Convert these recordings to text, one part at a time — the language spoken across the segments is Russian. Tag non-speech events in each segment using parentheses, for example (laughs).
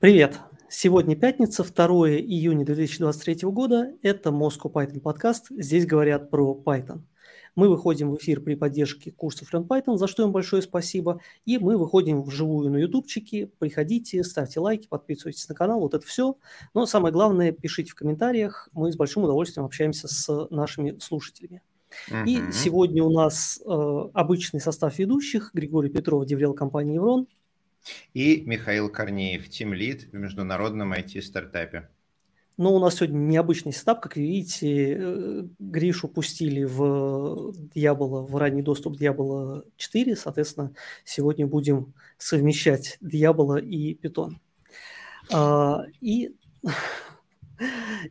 Привет! Сегодня пятница, 2 июня 2023 года. Это Moscow Python подкаст. Здесь говорят про Python. Мы выходим в эфир при поддержке курсов Learn Python, за что им большое спасибо. И мы выходим вживую на ютубчике. Приходите, ставьте лайки, подписывайтесь на канал, вот это все. Но самое главное, пишите в комментариях. Мы с большим удовольствием общаемся с нашими слушателями. И сегодня у нас э, обычный состав ведущих. Григорий Петров, деврел компании «Еврон». И Михаил Корнеев, тимлид в международном IT-стартапе. Но у нас сегодня необычный сетап, как видите, э, Гришу пустили в Дьявола, в ранний доступ Дьявола 4, соответственно, сегодня будем совмещать Дьявола и Питон. А, и,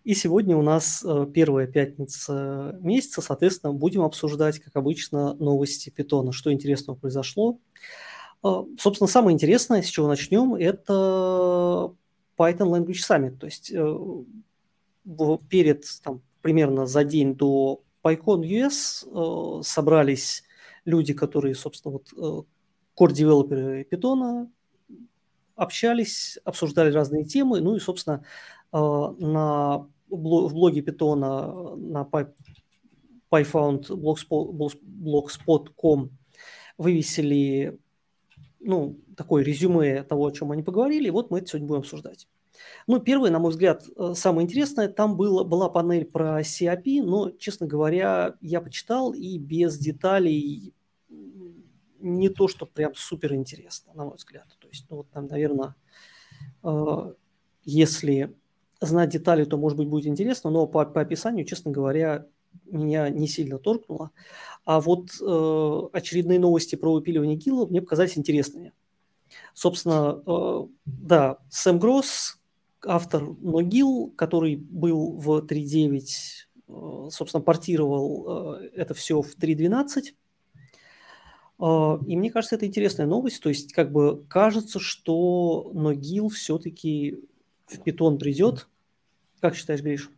и сегодня у нас э, первая пятница месяца, соответственно, будем обсуждать, как обычно, новости Питона, что интересного произошло. А, собственно, самое интересное, с чего начнем, это Python Language Summit. То есть э, перед, там, примерно за день до PyCon US э, собрались люди, которые, собственно, вот э, core-девелоперы Python, общались, обсуждали разные темы, ну и, собственно, на в блоге Python на PyFound blogspot.com вывесили ну, такое резюме того, о чем они поговорили, вот мы это сегодня будем обсуждать. Ну, первое, на мой взгляд, э, самое интересное, там было, была панель про CAP, но, честно говоря, я почитал и без деталей не то, что прям супер интересно, на мой взгляд. То есть, ну, вот там, наверное, э, если знать детали, то, может быть, будет интересно, но по, по описанию, честно говоря, меня не сильно торкнуло. А вот э, очередные новости про выпиливание гила мне показались интересными. Собственно, э, да, Сэм Гросс, автор Ногил, который был в 3.9, э, собственно, портировал э, это все в 3.12. Э, и мне кажется, это интересная новость. То есть, как бы кажется, что Ногил все-таки в питон придет. Как считаешь, Гриш?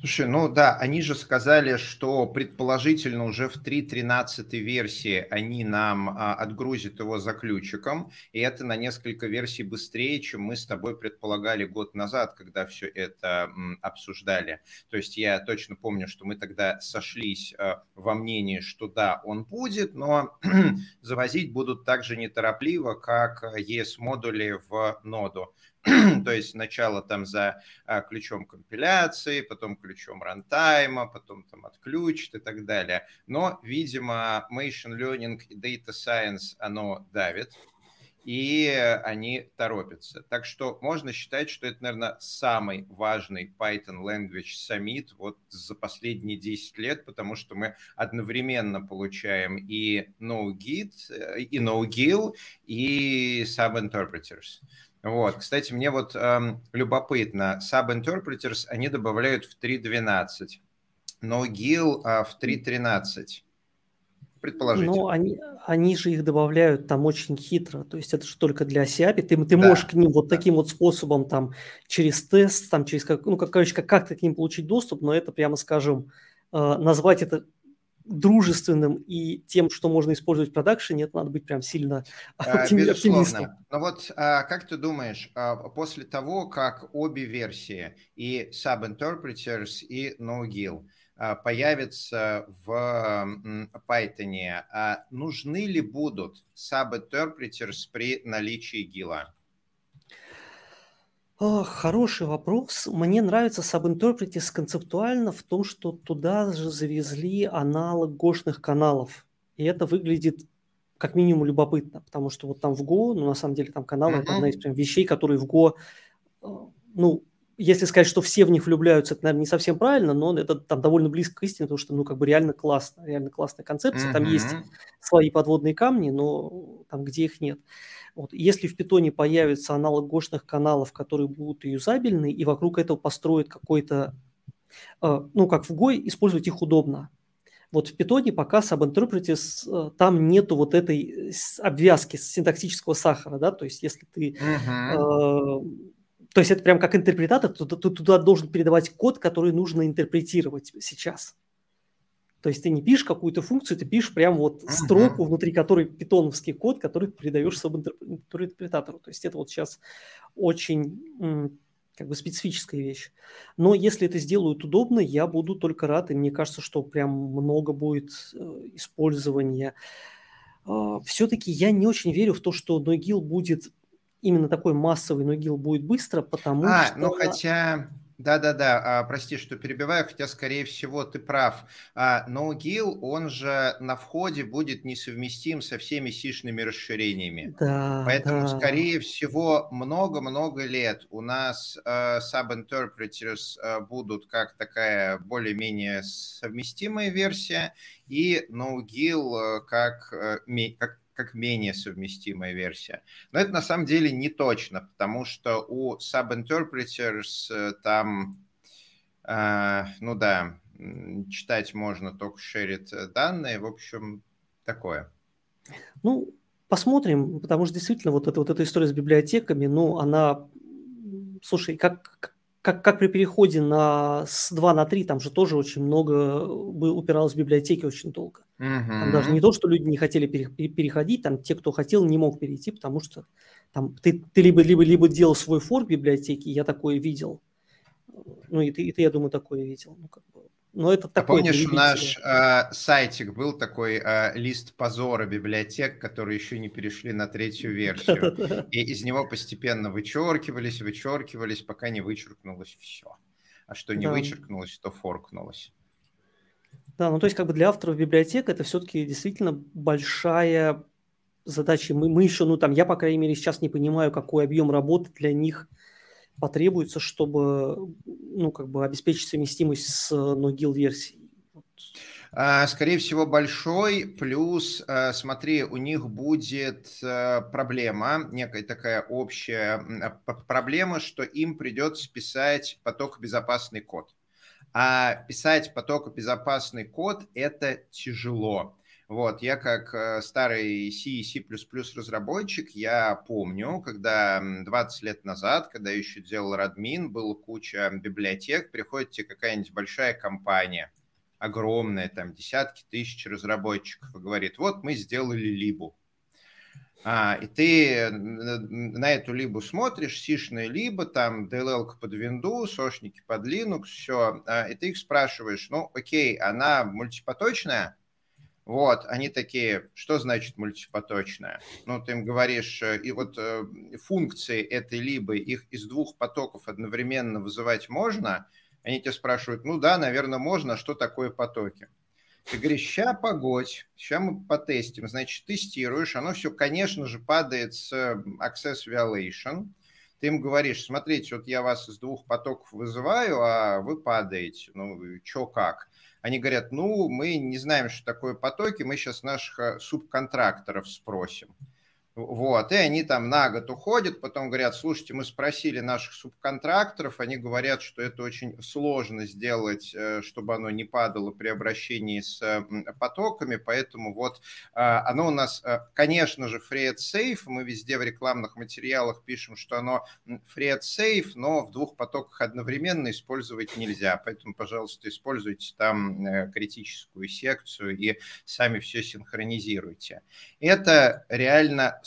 Слушай, ну да, они же сказали, что предположительно уже в 3.13 версии они нам а, отгрузят его за ключиком, и это на несколько версий быстрее, чем мы с тобой предполагали год назад, когда все это м, обсуждали. То есть я точно помню, что мы тогда сошлись а, во мнении, что да, он будет, но (clears throat) завозить будут так же неторопливо, как ES-модули в ноду. (clears throat) то есть сначала там за а, ключом компиляции, потом ключом рантайма, потом там отключит и так далее. Но, видимо, Machine Learning и Data Science оно давит, и они торопятся. Так что можно считать, что это, наверное, самый важный Python Language Summit вот за последние 10 лет, потому что мы одновременно получаем и NoGit, э, и NoGill, и Subinterpreters. Вот, кстати, мне вот эм, любопытно, Subinterpreters они добавляют в 3.12, но GIL э, в 3.13. Предположительно. Ну, они, они же их добавляют там очень хитро. То есть это же только для CAPI. Ты, ты да. можешь к ним вот таким вот способом там через тест, там через как, ну, как, короче, как, как-то к ним получить доступ, но это, прямо скажем, э, назвать это дружественным и тем, что можно использовать в продакшене, это надо быть прям сильно оптими- оптимистом. Но вот а, как ты думаешь, а, после того, как обе версии, и Subinterpreters, и NoGill, появятся в Python, нужны ли будут Subinterpreters при наличии гила? Хороший вопрос. Мне нравится Subinterpretis концептуально в том, что туда же завезли аналог гошных каналов. И это выглядит как минимум любопытно, потому что вот там в Go, ну, на самом деле, там каналы, mm-hmm. это одна из прям вещей, которые в Go, э, ну, если сказать, что все в них влюбляются, это, наверное, не совсем правильно, но это там довольно близко к истине, потому что, ну, как бы реально классно, реально классная концепция. Mm-hmm. Там есть свои подводные камни, но там, где их нет. Вот. Если в питоне появится аналог гошных каналов, которые будут юзабельны, и вокруг этого построят какой-то, э, ну, как в Go, использовать их удобно. Вот в питоне пока Subinterpretis, э, там нету вот этой обвязки синтаксического сахара, да, то есть если ты... Uh-huh. Э, то есть это прям как интерпретатор, ты, ты туда должен передавать код, который нужно интерпретировать сейчас. То есть ты не пишешь какую-то функцию, ты пишешь прям вот uh-huh. строку, внутри которой питоновский код, который передаешь субинтерпретатору. То есть это вот сейчас очень как бы специфическая вещь. Но если это сделают удобно, я буду только рад, и мне кажется, что прям много будет э, использования. А, Все-таки я не очень верю в то, что Ногил будет именно такой массовый Ногил будет быстро, потому а, что... ну хотя да-да-да, а, прости, что перебиваю, хотя, скорее всего, ты прав. А, NoGill, он же на входе будет несовместим со всеми сишными расширениями. Да, Поэтому, да. скорее всего, много-много лет у нас uh, sub-interpreters uh, будут как такая более-менее совместимая версия, и NoGill как, как как менее совместимая версия. Но это на самом деле не точно, потому что у subinterpreters э, там, э, ну да, читать можно только шерит данные, в общем, такое. Ну, посмотрим, потому что действительно вот эта вот эта история с библиотеками, ну, она, слушай, как, как, как при переходе на, с 2 на 3, там же тоже очень много упиралось в библиотеки очень долго. Угу. Там даже не то, что люди не хотели пере, переходить, там те, кто хотел, не мог перейти, потому что там ты, ты либо, либо, либо делал свой форк библиотеки, я такое видел, ну и ты, и ты я думаю, такое видел. Ну, как бы, но это такой. А помнишь, наш э, сайтик был такой э, лист позора библиотек, которые еще не перешли на третью версию. И из него постепенно вычеркивались, вычеркивались, пока не вычеркнулось все. А что не да. вычеркнулось, то форкнулось. Да, ну то есть как бы для авторов библиотек это все-таки действительно большая задача. Мы, мы еще, ну там, я, по крайней мере, сейчас не понимаю, какой объем работы для них потребуется, чтобы, ну, как бы обеспечить совместимость с Nogil версией? А, скорее всего, большой. Плюс, а, смотри, у них будет а, проблема, некая такая общая проблема, что им придется писать потокобезопасный код. А писать потокобезопасный код – это тяжело. Вот, я как э, старый C и C++ разработчик, я помню, когда 20 лет назад, когда я еще делал Радмин, была куча библиотек, приходит тебе какая-нибудь большая компания, огромная, там десятки тысяч разработчиков, и говорит, вот мы сделали либу. А, и ты на эту либу смотришь, сишная либо, там DLL под Windows, сошники под Linux, все, а, и ты их спрашиваешь, ну окей, она мультипоточная? Вот, они такие, что значит мультипоточная? Ну, ты им говоришь, э, и вот э, функции этой либо их из двух потоков одновременно вызывать можно? Они тебя спрашивают, ну да, наверное, можно, а что такое потоки? Ты говоришь, ща погодь, ща мы потестим. Значит, тестируешь, оно все, конечно же, падает с access violation. Ты им говоришь, смотрите, вот я вас из двух потоков вызываю, а вы падаете. Ну, что как? Они говорят, ну, мы не знаем, что такое потоки, мы сейчас наших э, субконтракторов спросим. Вот, и они там на год уходят, потом говорят, слушайте, мы спросили наших субконтракторов, они говорят, что это очень сложно сделать, э, чтобы оно не падало при обращении с потоками, поэтому вот а, оно у нас, э, конечно же, free and safe, мы везде в рекламных материалах пишем, что оно free and safe, но в двух потоках одновременно использовать нельзя, поэтому, пожалуйста, используйте там э, критическую секцию и сами все синхронизируйте. Это реально Э,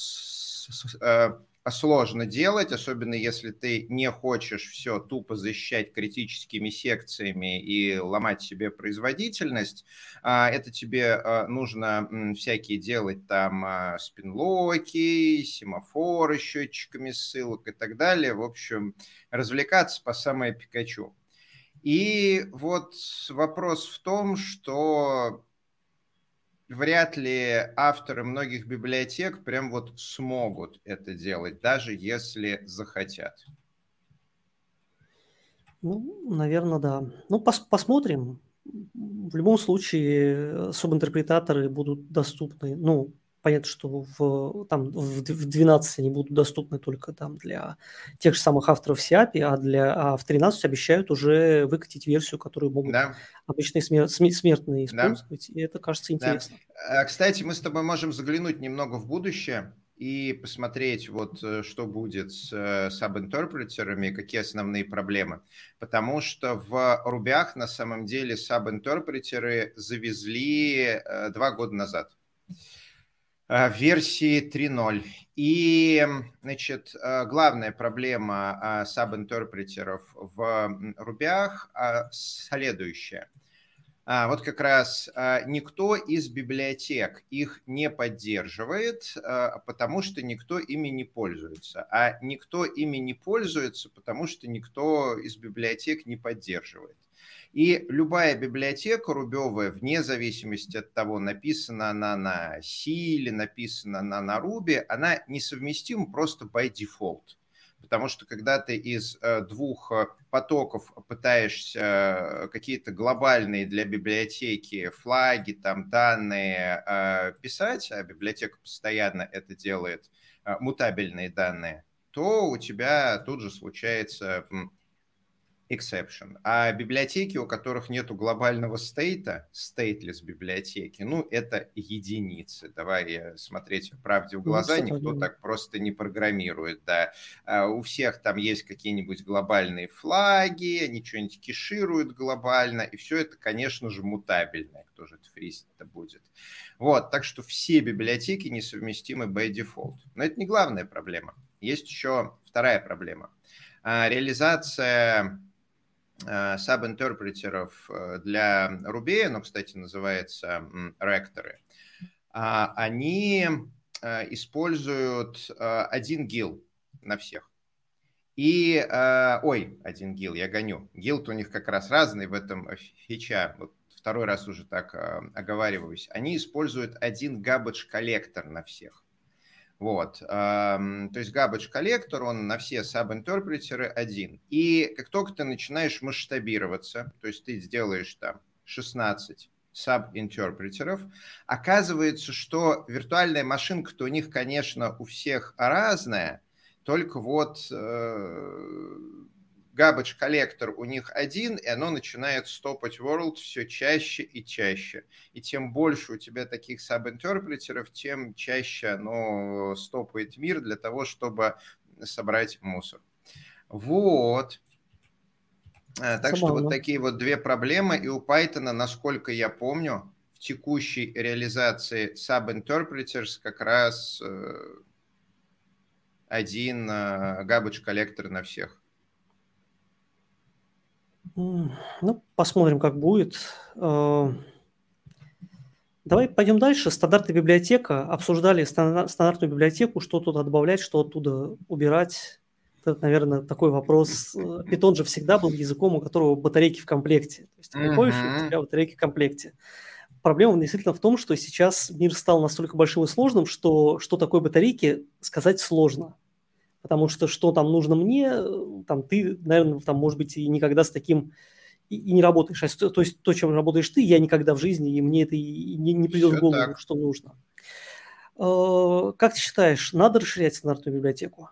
сложно делать, особенно если ты не хочешь все тупо защищать критическими секциями и ломать себе производительность. А, это тебе э, нужно всякие делать там а, спинлоки, семафоры счетчиками ссылок и так далее. В общем, развлекаться по самое Пикачу. И вот вопрос в том, что вряд ли авторы многих библиотек прям вот смогут это делать, даже если захотят. Ну, наверное, да. Ну, пос посмотрим. В любом случае, субинтерпретаторы будут доступны, ну, понятно, что в, там, в 12 они будут доступны только там для тех же самых авторов SIAPI, а, для, а в 13 обещают уже выкатить версию, которую могут да. обычные смер, смертные использовать. Да. И это кажется интересно. Да. Кстати, мы с тобой можем заглянуть немного в будущее и посмотреть, вот э, что будет с э, саб-интерпретерами, какие основные проблемы. Потому что в рубях на самом деле саб-интерпретеры завезли э, два года назад версии 3.0. И, значит, главная проблема саб-интерпретеров в рубях следующая – а, вот как раз никто из библиотек их не поддерживает, потому что никто ими не пользуется. А никто ими не пользуется, потому что никто из библиотек не поддерживает. И любая библиотека рубевая, вне зависимости от того, написана она на C или написана она на Ruby, она несовместима просто by default. Потому что когда ты из э, двух э, потоков пытаешься э, какие-то глобальные для библиотеки флаги, там данные писать, а библиотека постоянно это делает, мутабельные данные, то у тебя тут же случается exception. А библиотеки, у которых нету глобального стейта, stateless библиотеки, ну, это единицы. Давай смотреть правде в ну, глаза, ну, никто так просто не программирует, да. А у всех там есть какие-нибудь глобальные флаги, они что-нибудь кешируют глобально, и все это, конечно же, мутабельное. Кто же это фризить-то будет? Вот, так что все библиотеки несовместимы by default. Но это не главная проблема. Есть еще вторая проблема. А, реализация Э, саб-интерпретеров э, для Ruby, оно, кстати, называется ректоры, а, они э, используют один гил на всех. И, ой, один гил, я гоню. Гилд у них как раз разный в этом фича. Вот второй раз уже так оговариваюсь. Они используют один garbage коллектор на всех. Вот. То есть garbage коллектор, он на все саб-интерпретеры один. И как только ты начинаешь масштабироваться, то есть ты сделаешь там 16 саб-интерпретеров, оказывается, что виртуальная машинка-то у них, конечно, у всех разная, только вот э, garbage коллектор у них один, и оно начинает стопать world все чаще и чаще. И тем больше у тебя таких саб-интерпретеров, тем чаще оно стопает мир для того, чтобы собрать мусор. Вот. Э, так Забавно. что вот такие вот две проблемы. И у Python, насколько я помню, в текущей реализации sub-interpreters как раз э, один э, garbage коллектор на всех. Ну, посмотрим, как будет. Э, давай пойдем дальше. Стандартная библиотека. Обсуждали стандартную библиотеку, что туда добавлять, что оттуда убирать. Это, наверное, такой вопрос. Питон же всегда был языком, у которого батарейки в комплекте. То есть ты приходишь, uh-huh. у тебя батарейки в комплекте. Проблема действительно в том, что сейчас мир стал настолько большим и сложным, что что такое батарейки, сказать сложно потому что что там нужно мне, там ты, наверное, там, может быть, и никогда с таким и, и не работаешь. А то есть то, чем работаешь ты, я никогда в жизни, и мне это и не, не придет Все в голову, так. что нужно. Э, как ты считаешь, надо расширять стандартную библиотеку?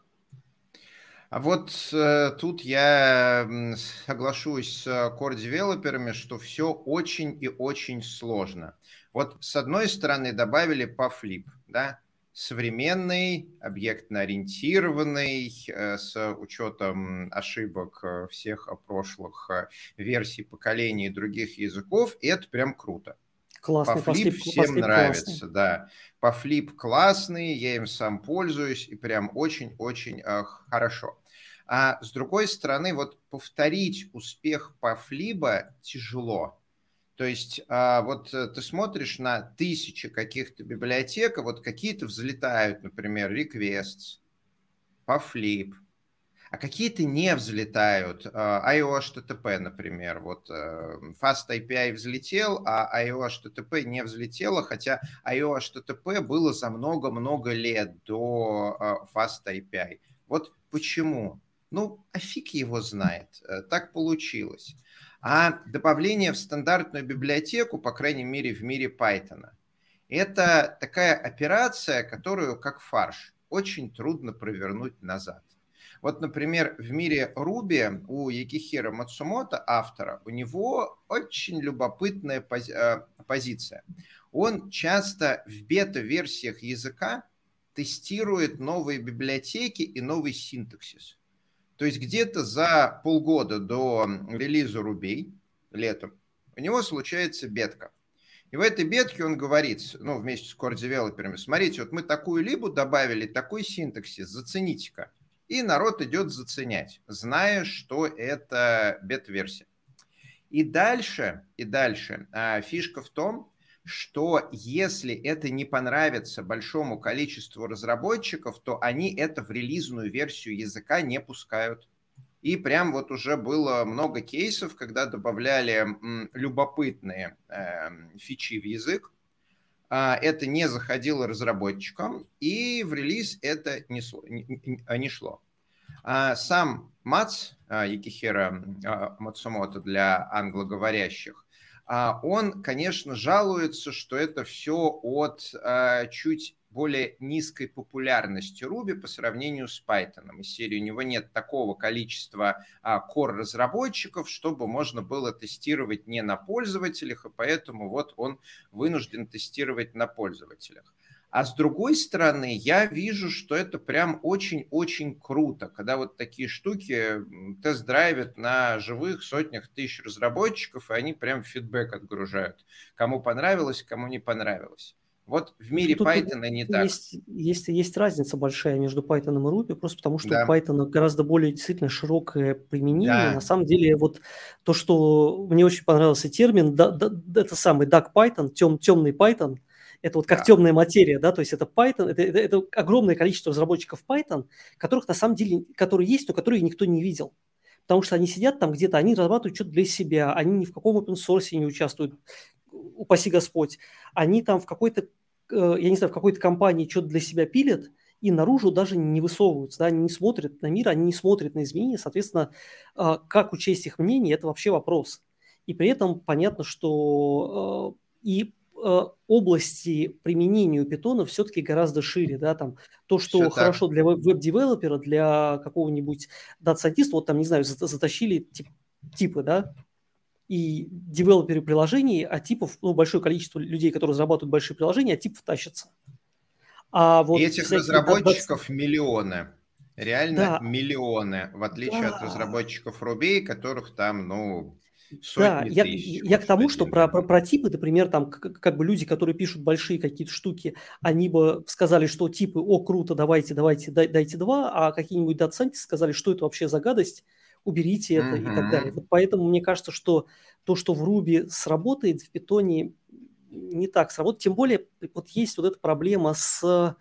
А вот э, тут я соглашусь с core-девелоперами, что все очень и очень сложно. Вот с одной стороны добавили по флип, да, современный, объектно-ориентированный, э, с учетом ошибок э, всех прошлых э, версий, поколений других языков, и это прям круто. Классный, по флип всем по нравится, классный. да. По флип классный, я им сам пользуюсь, и прям очень-очень э, хорошо. А с другой стороны, вот повторить успех по флиба тяжело. То есть а, вот э, ты смотришь на тысячи каких-то библиотек, вот какие-то взлетают, например, requests, PuffLib, а какие-то не взлетают. А, IO HTTP, например. Вот э, Fast API взлетел, а IO HTTP не взлетело, хотя IO HTTP было за много-много лет до э, Fast API. Вот почему? Ну, а фиг его знает. Так получилось а добавление в стандартную библиотеку, по крайней мере, в мире Python. Это такая операция, которую, как фарш, очень трудно провернуть назад. Вот, например, в мире Ruby у Якихира Мацумото, автора, у него очень любопытная пози- э, позиция. Он часто в бета-версиях языка тестирует новые библиотеки и новый синтаксис. То есть где-то за полгода до релиза Ruby летом у него случается бетка. И в этой бетке он говорит, ну, вместе с core-девелоперами, смотрите, вот мы такую либу добавили, такой синтаксис, зацените-ка. И народ идет заценять, зная, что это бет-версия. И дальше, и дальше а, фишка в том, что если это не понравится большому количеству разработчиков, то они это в релизную версию языка не пускают. И прям вот уже было много кейсов, когда добавляли любопытные э, фичи в язык. Э, это не заходило разработчикам, и в релиз это не, не, не шло. А сам Мац, Якихира э, Мацумото для англоговорящих, а он, конечно, жалуется, что это все от э, чуть более низкой популярности Ruby по сравнению с Python. Из серии у него нет такого количества а, core-разработчиков, чтобы можно было тестировать не на пользователях, и поэтому вот он вынужден тестировать на пользователях. А с другой стороны, я вижу, что это прям очень-очень круто, когда вот такие штуки тест-драйвят на живых сотнях тысяч разработчиков, и они прям фидбэк отгружают, кому понравилось, кому не понравилось. Вот в мире Тут Python не так. Есть, есть, есть разница большая между Python и Ruby, просто потому что да. у Python гораздо более действительно широкое применение. Да. На самом деле, вот то, что мне очень понравился термин, да, да, это самый Dark Python, тем, темный Python, это вот как да. темная материя, да, то есть это Python, это, это, это огромное количество разработчиков Python, которых на самом деле, которые есть, но которые никто не видел. Потому что они сидят там где-то, они разрабатывают что-то для себя, они ни в каком open source не участвуют, упаси Господь. Они там в какой-то, э, я не знаю, в какой-то компании что-то для себя пилят, и наружу даже не высовываются, да, они не смотрят на мир, они не смотрят на изменения, соответственно, э, как учесть их мнение, это вообще вопрос. И при этом понятно, что э, и области применения у питона все-таки гораздо шире, да, там то, что Все хорошо так. для веб-девелопера, для какого-нибудь дата-сайентиста, вот там, не знаю, затащили тип, типы, да, и девелоперы приложений, от типов, ну, большое количество людей, которые разрабатывают большие приложения, от типов тащатся. А вот и этих разработчиков дата... миллионы. Реально да. миллионы, в отличие да. от разработчиков Ruby, которых там, ну, да, я, я к тому, что про, про, про типы, например, там как, как бы люди, которые пишут большие какие-то штуки, они бы сказали, что типы, о, круто, давайте, давайте, дай, дайте два, а какие-нибудь датсайнтисты сказали, что это вообще за гадость, уберите это mm-hmm. и так далее. Вот поэтому мне кажется, что то, что в Ruby сработает, в Python не так сработает. Тем более вот есть вот эта проблема с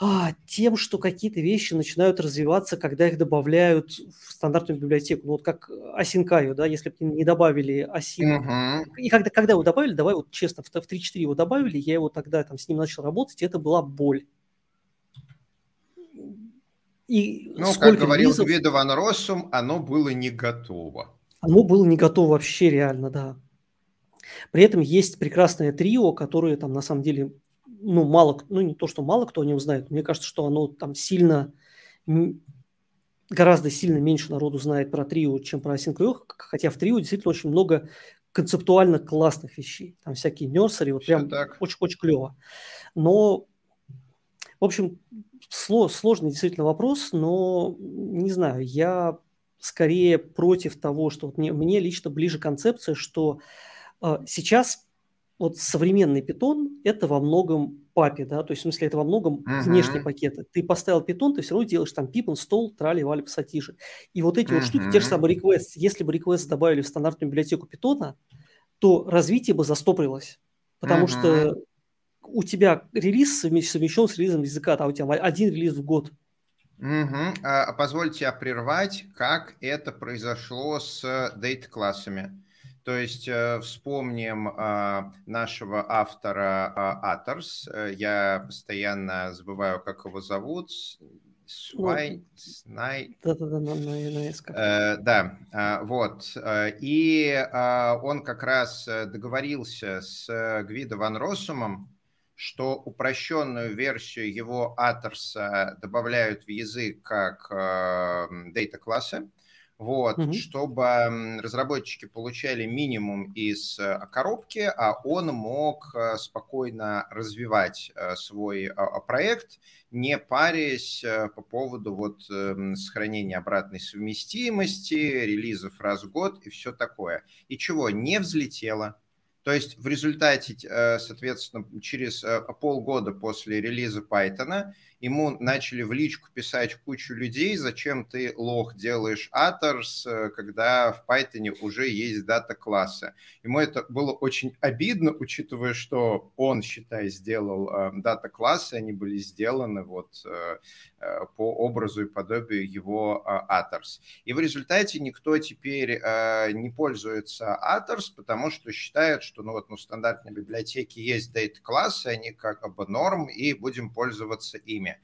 а, тем, что какие-то вещи начинают развиваться, когда их добавляют в стандартную библиотеку. Ну, вот как Асинкаю, да, если бы не добавили Асин. Uh-huh. И когда, когда его добавили, давай вот честно, в, в 3.4 его добавили, я его тогда там с ним начал работать, и это была боль. И ну, как говорил. Гвидо Ван Россум, оно было не готово. Оно было не готово вообще реально, да. При этом есть прекрасное трио, которое там на самом деле ну, мало, ну, не то, что мало кто о нем знает, мне кажется, что оно там сильно, гораздо сильно меньше народу знает про трио, чем про Async хотя в трио действительно очень много концептуально классных вещей. Там всякие нерсери, вот прям очень-очень клево. Но, в общем, сложный действительно вопрос, но не знаю, я скорее против того, что вот мне, мне лично ближе концепция, что э, сейчас вот современный питон – это во многом папе, да, то есть в смысле это во многом uh-huh. внешние пакеты. Ты поставил питон, ты все равно делаешь там пипон, стол, трали, вали, пассатижи. И вот эти uh-huh. вот штуки, те же самые requests, если бы requests добавили в стандартную библиотеку питона, то развитие бы застопорилось, потому uh-huh. что у тебя релиз совмещен с релизом языка, а у тебя один релиз в год. Угу. А, позвольте прервать, как это произошло с дейт-классами. То есть э, вспомним а, нашего автора а, Аторс. Э, я постоянно забываю, как его зовут. Свай, Снай. Да-да-да, на, на, на э, Да, а, вот. И он как раз договорился с Гвидо Ван Россумом, что упрощенную версию его Аторса добавляют в язык как дейта-классы, вот, угу. чтобы разработчики получали минимум из э, коробки, а он мог э, спокойно развивать э, свой а, проект, не парясь по поводу вот эм, сохранения обратной совместимости, релизов раз в год и все такое. И чего, не взлетело. То есть в результате, соответственно, через полгода после релиза Python ему начали в личку писать кучу людей, зачем ты, лох, делаешь Atos, э, когда в Python уже есть дата-классы. Ему это было очень обидно, учитывая, что он, считай, сделал э, дата-классы, они были сделаны вот э, по образу и подобию его Atos. И в результате никто теперь не пользуется Atos, потому что считает, что ну вот ну, в стандартной библиотеке есть дата-классы, они как бы норм, и будем пользоваться ими языками.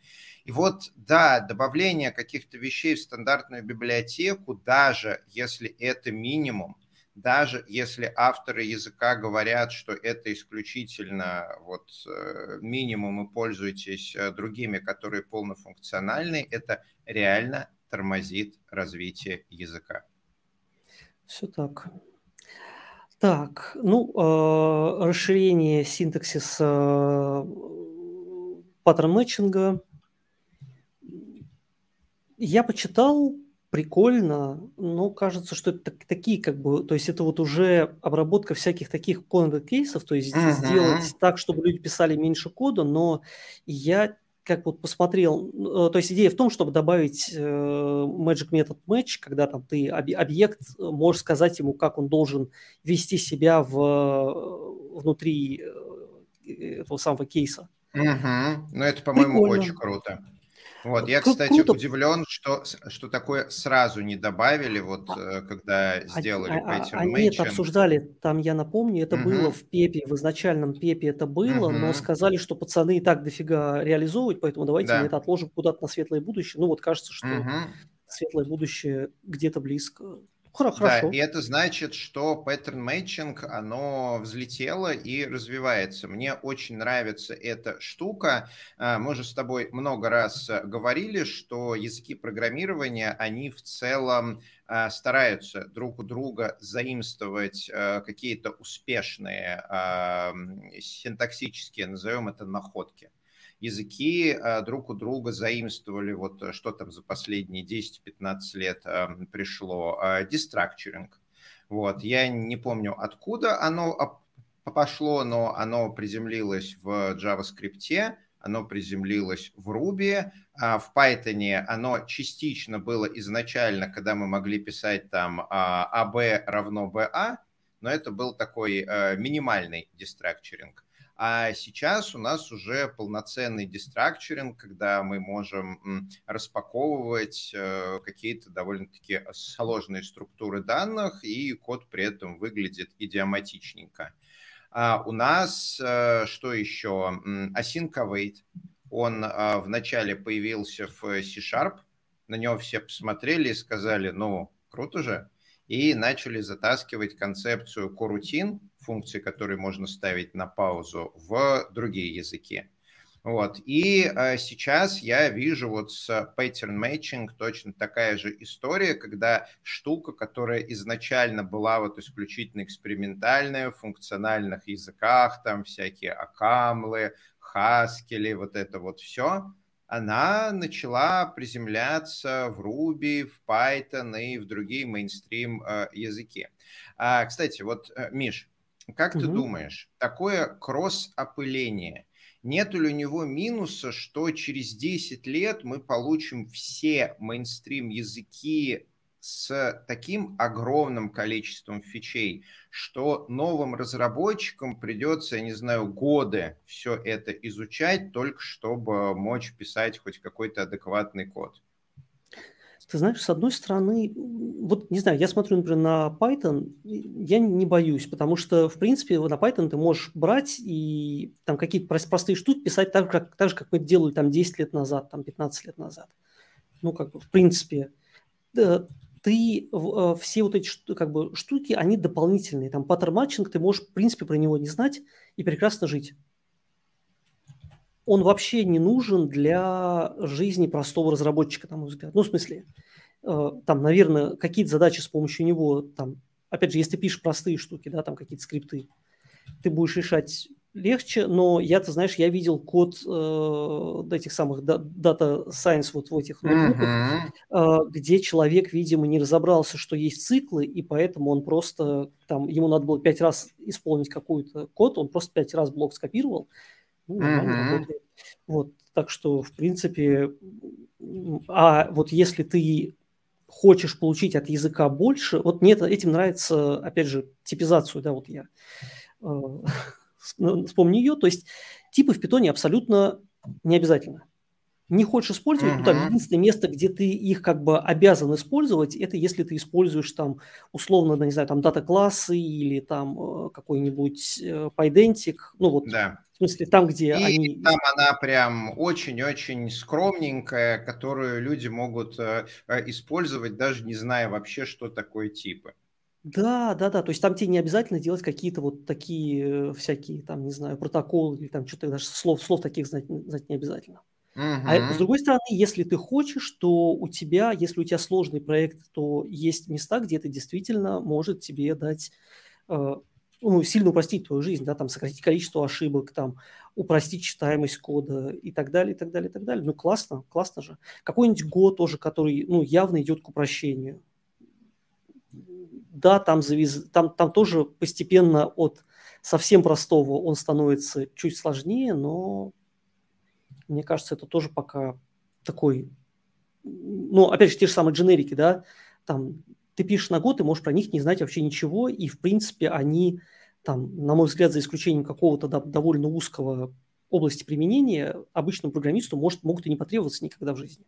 И вот, да, добавление каких-то вещей в стандартную библиотеку, даже если это минимум, даже если авторы языка говорят, что это исключительно вот э, минимум и пользуйтесь э, другими, которые полнофункциональны, это реально тормозит развитие языка. Все так. Так, ну, э, расширение синтаксиса паттерн мэтчинга, я почитал, прикольно, но кажется, что это такие как бы, то есть это вот уже обработка всяких таких corner кейсов, то есть uh-huh. сделать так, чтобы люди писали меньше кода, но я как вот посмотрел, э, то есть идея в том, чтобы добавить э, magic метод match, когда там ты объект можешь сказать ему, как он должен вести себя в внутри э, этого самого кейса. Угу. Ну это, по-моему, очень круто. Вот, я, кстати, Круто. удивлен, что, что такое сразу не добавили, вот а, э, когда а, сделали а, Pattern Они это обсуждали, там, я напомню, это угу. было в Пепе, в изначальном Пепе это было, угу. но сказали, что пацаны и так дофига реализовывать, поэтому давайте да. мы это отложим куда-то на светлое будущее. Ну вот кажется, что угу. светлое будущее где-то близко. Хорошо. Да, и это значит, что pattern matching, оно взлетело и развивается. Мне очень нравится эта штука. А, мы уже с тобой много раз э, говорили, что языки программирования, они в целом а, стараются друг у друга заимствовать э, какие-то успешные синтаксические, назовем это, находки языки а, друг у друга заимствовали, вот э, что там за последние 10-15 лет пришло, дистракчеринг. Вот, я не помню, откуда оно пошло, но оно приземлилось в JavaScript, оно приземлилось в Ruby, а в Python оно частично было изначально, когда мы могли писать там AB а равно BA, но это был такой э, минимальный дистракчеринг. А сейчас у нас уже полноценный дистракчеринг, когда мы можем распаковывать э, какие-то довольно-таки сложные структуры данных, и код при этом выглядит идиоматичненько. А у нас э, что еще? Async await. Он э, вначале появился в C-Sharp, на него все посмотрели и сказали, ну, круто же, и начали затаскивать концепцию корутин, функции, которые можно ставить на паузу, в другие языки. Вот. И э, сейчас я вижу вот с pattern matching точно такая же история, когда штука, которая изначально была вот исключительно экспериментальная в функциональных языках, там всякие акамлы, хаскели, вот это вот все, она начала приземляться в Ruby, в Python и в другие мейнстрим э, языки. А, кстати, вот, э, Миш, как угу. ты думаешь, такое кросс-опыление, нет ли у него минуса, что через 10 лет мы получим все мейнстрим языки с таким огромным количеством фичей, что новым разработчикам придется, я не знаю, годы все это изучать, только чтобы мочь писать хоть какой-то адекватный код. Ты знаешь, с одной стороны, вот не знаю, я смотрю, например, на Python, я не боюсь, потому что, в принципе, на Python ты можешь брать и там какие-то простые штуки писать так, как, так же, как мы делали там 10 лет назад, там 15 лет назад. Ну, как бы, в принципе, ты э, все вот эти как бы штуки, они дополнительные. Там паттерн матчинг, ты можешь, в принципе, про него не знать и прекрасно жить. Он вообще не нужен для жизни простого разработчика, на мой взгляд. Ну, в смысле, э, там, наверное, какие-то задачи с помощью него, там, опять же, если ты пишешь простые штуки, да, там какие-то скрипты, ты будешь решать легче, но я, ты знаешь, я видел код э, этих самых Data Science вот в этих ноутбуках, mm-hmm. э, где человек, видимо, не разобрался, что есть циклы, и поэтому он просто, там, ему надо было пять раз исполнить какой-то код, он просто пять раз блок скопировал, ну, mm-hmm. работает. Вот, так что, в принципе, а вот если ты хочешь получить от языка больше, вот мне этим нравится, опять же, типизацию, да, вот я э, (laughs) ну, вспомни ее, то есть типы в питоне абсолютно не обязательно. Не хочешь использовать, uh-huh. ну, там единственное место, где ты их как бы обязан использовать, это если ты используешь там условно, не знаю, там дата-классы или там э, какой-нибудь э, PyDentic, ну вот да. в смысле там, где И они... там она прям очень-очень скромненькая, которую люди могут э, использовать, даже не зная вообще, что такое типы. Да, да, да. То есть там тебе не обязательно делать какие-то вот такие э, всякие, там, не знаю, протоколы или там что-то даже слов, слов таких знать, знать не обязательно. А с другой стороны, если ты хочешь, то у тебя, если у тебя сложный проект, то есть места, где это действительно может тебе дать, э, ну, сильно упростить твою жизнь, да, там сократить количество ошибок, там упростить читаемость кода и так далее, и так далее, и так далее. Ну, классно, классно же. Какой-нибудь год тоже, который, ну, явно идет к упрощению да, там, завез... там, там тоже постепенно от совсем простого он становится чуть сложнее, но мне кажется, это тоже пока такой, ну, опять же, те же самые дженерики, да, там ты пишешь на год, ты можешь про них не знать вообще ничего, и, в принципе, они, там, на мой взгляд, за исключением какого-то да, довольно узкого области применения, обычному программисту может, могут и не потребоваться никогда в жизни.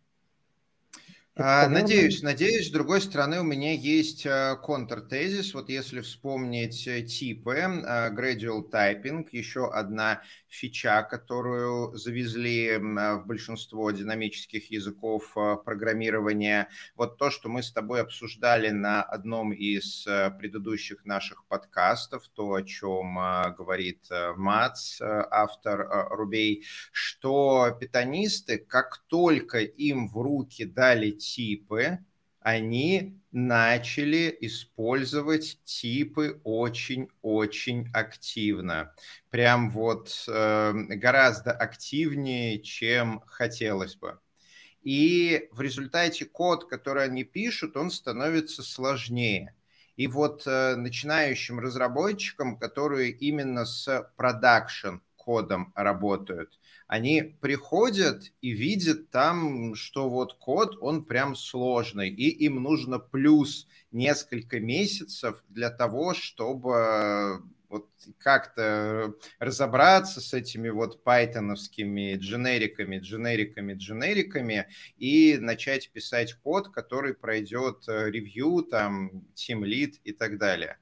А, надеюсь, надеюсь. С другой стороны, у меня есть э, контртезис. Вот если вспомнить э, типы, э, gradual typing, еще одна фича, которую завезли в большинство динамических языков программирования. Вот то, что мы с тобой обсуждали на одном из предыдущих наших подкастов, то, о чем говорит Мац, автор Рубей, что питанисты, как только им в руки дали типы, они начали использовать типы очень-очень активно. Прям вот э, гораздо активнее, чем хотелось бы. И в результате код, который они пишут, он становится сложнее. И вот э, начинающим разработчикам, которые именно с продакшн кодом работают, они приходят и видят там, что вот код, он прям сложный, и им нужно плюс несколько месяцев для того, чтобы вот как-то разобраться с этими вот пайтоновскими дженериками, дженериками, дженериками и начать писать код, который пройдет э, ревью, там, Team Lead и так далее.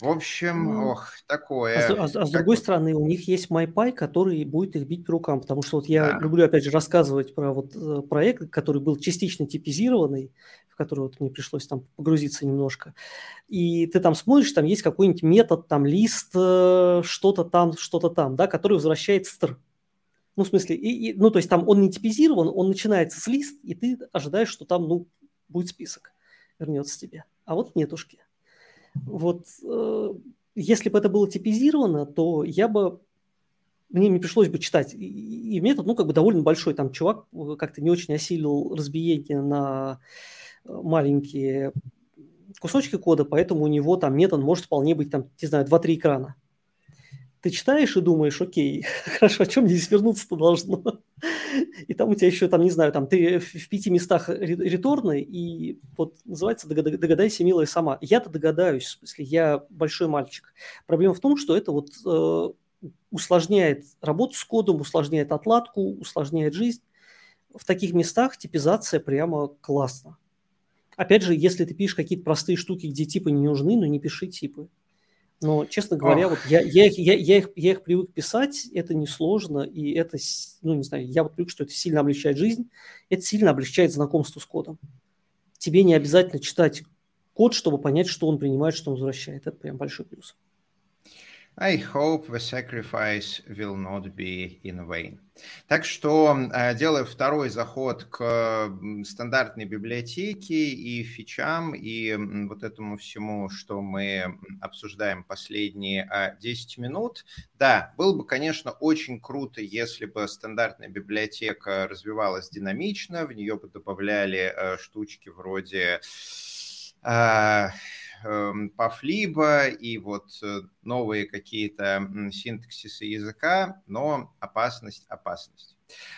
В общем, ну, ох, такое. А, а, а с другой стороны, у них есть MyPy, который будет их бить по рукам, потому что вот я да. люблю, опять же, рассказывать про вот э, проект, который был частично типизированный, в который вот мне пришлось там погрузиться немножко. И ты там смотришь, там есть какой-нибудь метод, там лист, э, что-то там, что-то там, да, который возвращает стр. Ну, в смысле, и, и, ну, то есть там он не типизирован, он начинается с лист, и ты ожидаешь, что там, ну, будет список, вернется тебе. А вот нетушки. Вот э, если бы это было типизировано, то я бы мне не пришлось бы читать. И, метод, ну, как бы довольно большой. Там чувак э, как-то не очень осилил разбиение на э, маленькие кусочки кода, поэтому у него там метод может вполне быть, там, не знаю, 2-3 экрана ты читаешь и думаешь, окей, (laughs) хорошо, о чем здесь вернуться-то должно? (laughs) И там у тебя еще, там, не знаю, там ты в пяти местах реторны, и вот называется «Догадайся, милая, сама». Я-то догадаюсь, в смысле, я большой мальчик. Проблема в том, что это вот э, усложняет работу с кодом, усложняет отладку, усложняет жизнь. В таких местах типизация прямо классно. Опять же, если ты пишешь какие-то простые штуки, где типы не нужны, ну не пиши типы. Но, честно говоря, Ох. вот я, я, их, я, я, их, я их привык писать, это несложно, и это, ну, не знаю, я вот привык, что это сильно облегчает жизнь, это сильно облегчает знакомство с кодом. Тебе не обязательно читать код, чтобы понять, что он принимает, что он возвращает. Это прям большой плюс. I hope the sacrifice will not be in vain. Так что, э, делая второй заход к стандартной библиотеке и фичам, и вот этому всему, что мы обсуждаем последние 10 а, минут, да, было бы, конечно, очень круто, если бы стандартная библиотека развивалась динамично, в нее бы добавляли э, штучки вроде а, Пафлиба и вот э, новые какие-то синтаксисы языка, но опасность, опасность.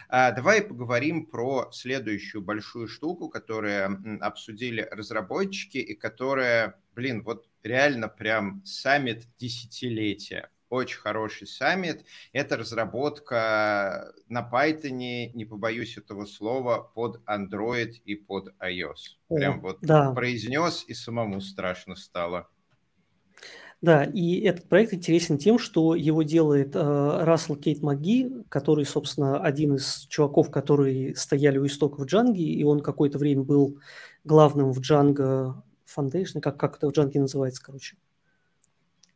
А, давай поговорим про следующую большую штуку, которую обсудили разработчики и которая, блин, вот реально прям саммит десятилетия очень хороший саммит. Это разработка на Python, не побоюсь этого слова, под Android и под iOS. Прям вот да. произнес и самому страшно стало. Да, и этот проект интересен тем, что его делает э, Рассел Кейт Маги, который, собственно, один из чуваков, которые стояли у истоков Джанги, и он какое-то время был главным в Django Foundation, как, как это в Джанге называется, короче.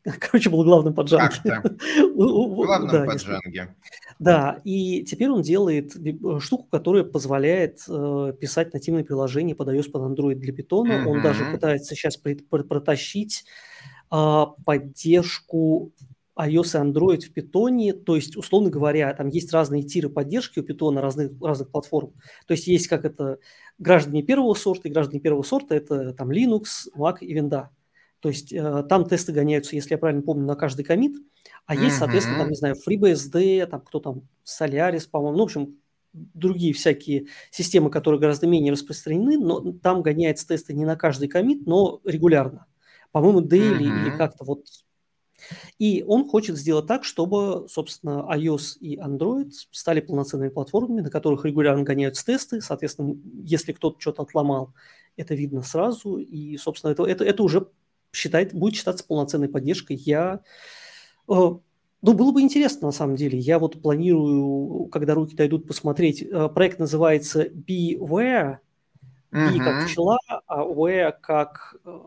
(laughs) Короче, был главным по Джанге. (laughs) Главным да, по Джанге. Да, и теперь он делает штуку, которая позволяет э, писать нативные приложения под iOS, под Android для Python. Он даже пытается сейчас протащить э, поддержку iOS и Android в Python, то есть, условно говоря, там есть разные тиры поддержки у Python разных, разных платформ. То есть есть как это граждане первого сорта и граждане первого сорта, это там Linux, Mac и Windows. То есть э, там тесты гоняются, если я правильно помню, на каждый комит, а есть, соответственно, там, не знаю, FreeBSD, там кто там, Solaris, по-моему, ну, в общем, другие всякие системы, которые гораздо менее распространены, но там гоняются тесты не на каждый комит, но регулярно. По-моему, daily mm-hmm. или как-то вот. И он хочет сделать так, чтобы, собственно, iOS и Android стали полноценными платформами, на которых регулярно гоняются тесты. Соответственно, если кто-то что-то отломал, это видно сразу. И, собственно, это, это, это уже считает, будет считаться полноценной поддержкой. Я э, ну, было бы интересно, на самом деле. Я вот планирую, когда руки дойдут, посмотреть. Э, проект называется Beware. Be uh-huh. как пчела, а Where как... Э,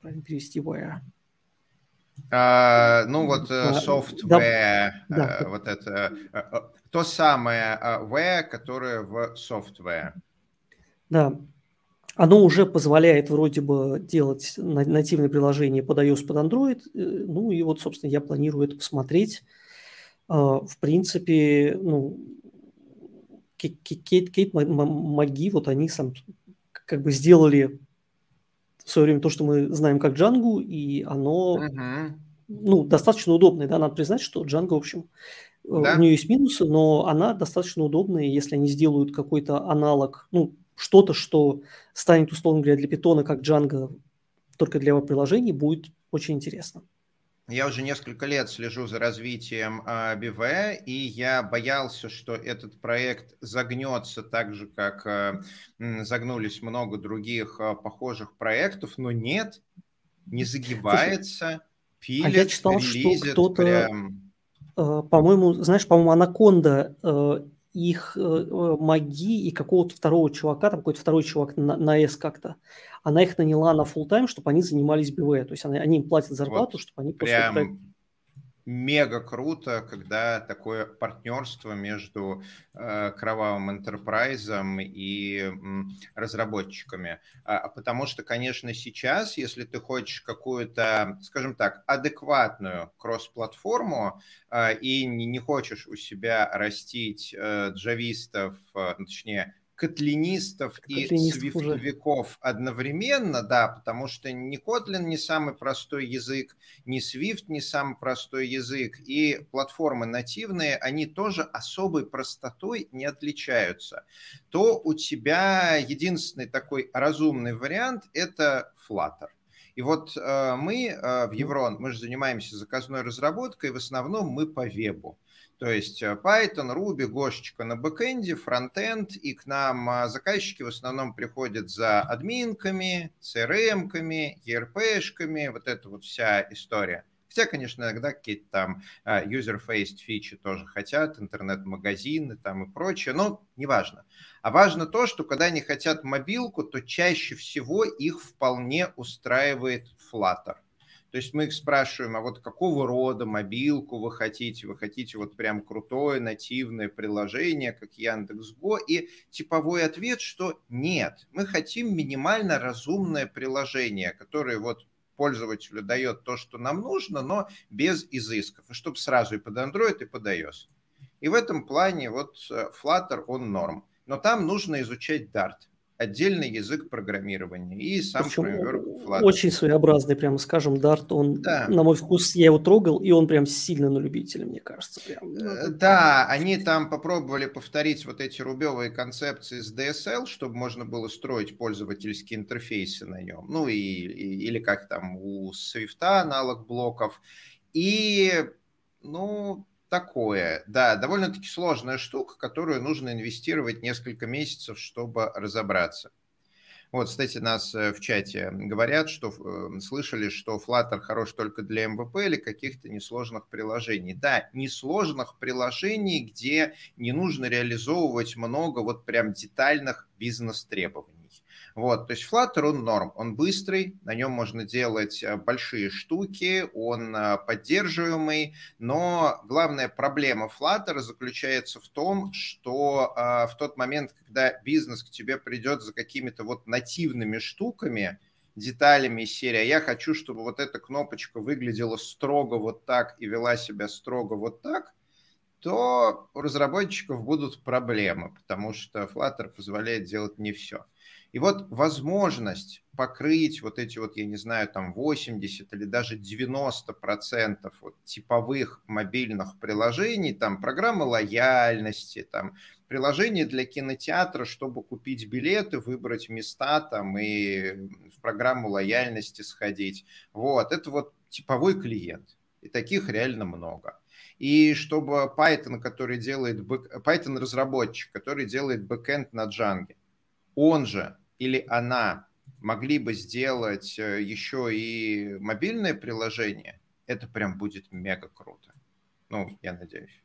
правильно перевести Where? Uh, ну, вот uh, software, да, uh, да. вот это, то самое where, которое в software. Да, оно уже позволяет вроде бы делать нативные приложения под iOS, под Android. Э, ну и вот, собственно, я планирую это посмотреть. А, в принципе, ну, Кейт, Кейт Маги, вот они сам как бы сделали в свое время то, что мы знаем как Django, и оно uh-huh. ну, достаточно удобное. Да? Надо признать, что Django, в общем, э, да. у нее есть минусы, но она достаточно удобная, если они сделают какой-то аналог, ну, что-то, что станет, условно говоря, для питона, как Django, только для веб-приложений, будет очень интересно. Я уже несколько лет слежу за развитием э, BV, и я боялся, что этот проект загнется так же, как э, загнулись много других э, похожих проектов, но нет, не загибается, пилит, а я читал, релизит, что кто-то, прям... э, по-моему, знаешь, по-моему, Анаконда э, их э, э, маги и какого-то второго чувака, там какой-то второй чувак на, на S как-то, она их наняла на full тайм чтобы они занимались БВ. То есть они, они им платят зарплату, вот чтобы они прям... мега круто, когда такое партнерство между э, кровавым энтерпрайзом и э, разработчиками. А, а, потому что, конечно, сейчас, если ты хочешь какую-то, скажем так, адекватную кросс-платформу э, и не, не хочешь у себя растить э, джавистов, э, точнее, котлинистов и свифтовиков одновременно, да, потому что ни Kotlin не самый простой язык, ни Swift не самый простой язык, и платформы нативные, они тоже особой простотой не отличаются, то у тебя единственный такой разумный вариант – это Flutter. И вот э, мы э, в Еврон, мы же занимаемся заказной разработкой, в основном мы по вебу. То есть э, Python, Ruby, Гошечка на бэкэнде, фронтенд, и к нам а, заказчики в основном приходят за админками, CRM-ками, ERP-шками, вот эта вот вся история. Хотя, конечно, иногда какие-то там а, user-faced фичи тоже хотят, интернет-магазины там и прочее, но неважно. А важно то, что когда они хотят мобилку, то чаще всего их вполне устраивает Flutter – То есть мы их спрашиваем, а вот какого рода мобилку вы хотите? Вы хотите вот прям крутое нативное приложение, как Яндекс.Го? И типовой ответ, что нет, мы хотим минимально разумное приложение, которое вот пользователю дает то, что нам нужно, но без изысков, и чтобы сразу и под Android, и под iOS. И в этом плане вот э, Flutter, он норм. Но там нужно изучать Dart отдельный язык программирования и сам Причем фреймворк Flutter. Очень своеобразный, прямо скажем, Dart. Он, да. на мой вкус, я его трогал, и он прям сильно на любителя, мне кажется. Прям. Ну, э, да, они там попробовали повторить вот эти рубевые концепции с DSL, чтобы можно было строить пользовательские интерфейсы на нем. Ну и, и или как там у Swift аналог блоков. И, ну, такое. Да, довольно-таки сложная штука, которую нужно инвестировать несколько месяцев, чтобы разобраться. Вот, кстати, нас э, в чате говорят, что э, слышали, что Flutter хорош только для MVP или каких-то несложных приложений. Да, несложных приложений, где не нужно реализовывать много вот прям детальных бизнес-требований. Вот, то есть Flutter, он норм, он быстрый, на нем можно делать э, большие штуки, он э, поддерживаемый, но главная проблема Flutter заключается в том, что э, в тот момент, когда бизнес к тебе придет за какими-то вот нативными штуками, деталями серии, я хочу, чтобы вот эта кнопочка выглядела строго вот так и вела себя строго вот так, то у разработчиков будут проблемы, потому что Flutter позволяет делать не все. И вот возможность покрыть вот эти вот, я не знаю, там 80 или даже 90 процентов вот типовых мобильных приложений, там программы лояльности, там приложение для кинотеатра, чтобы купить билеты, выбрать места там и в программу лояльности сходить. Вот, это вот типовой клиент. И таких реально много. И чтобы Python, который делает, Python разработчик, который делает бэкэнд на Django, он же или она могли бы сделать э, еще и мобильное приложение, это прям будет мега круто. Ну, я надеюсь.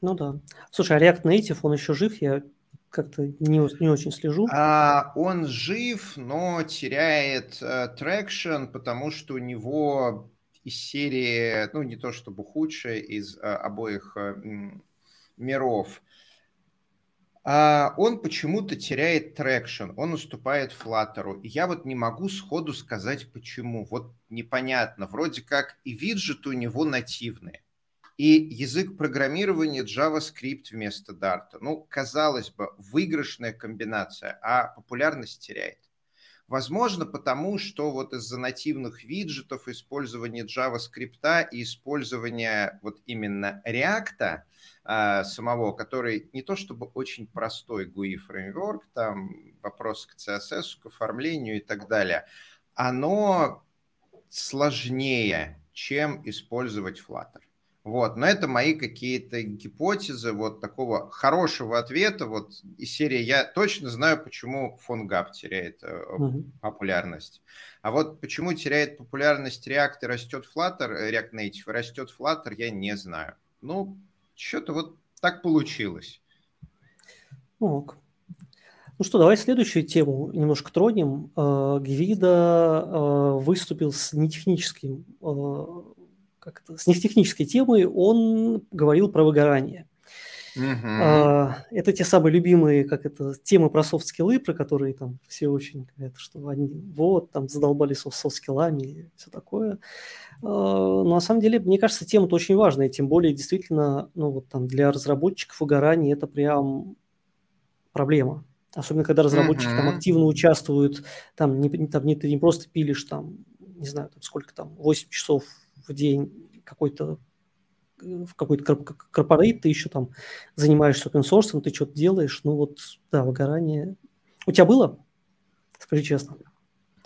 Ну да. Слушай, а React Native, он еще жив? Я как-то не, не очень слежу. А, он жив, но теряет traction, потому что у него из серии, ну не то чтобы худшая из а, обоих а, миров, он почему-то теряет трекшн, он уступает Flutter. И я вот не могу сходу сказать почему. Вот непонятно. Вроде как и виджеты у него нативные. И язык программирования JavaScript вместо Dart. Ну, казалось бы, выигрышная комбинация, а популярность теряет. Возможно, потому что вот из-за нативных виджетов, использования JavaScript и использования вот именно React а, самого, который не то чтобы очень простой GUI фреймворк, там вопрос к CSS, к оформлению и так далее, оно сложнее, чем использовать Flutter. Вот, но это мои какие-то гипотезы вот такого хорошего ответа. Вот из серии я точно знаю, почему PhoneGap теряет угу. популярность. А вот почему теряет популярность React и растет Flutter, э, React Native, растет Flutter, я не знаю. Ну, что-то вот так получилось. Ок. Ну что, давай следующую тему немножко тронем. Э, Гвида выступил с нетехническим как это, с нефтехнической темой он говорил про выгорание. Uh-huh. Это те самые любимые, как это, темы про софт-скиллы, про которые там все очень говорят, что они вот, там задолбали софт-скиллами и все такое. А, но на самом деле, мне кажется, тема-то очень важная, тем более действительно, ну вот там для разработчиков выгорание это прям проблема. Особенно, когда разработчики uh-huh. там активно участвуют, там не, там, не, ты не просто пилишь там, не знаю, там сколько там, 8 часов в день какой-то в какой-то корпорейт, ты еще там занимаешься open source, ты что-то делаешь, ну вот, да, выгорание. У тебя было? Скажи честно.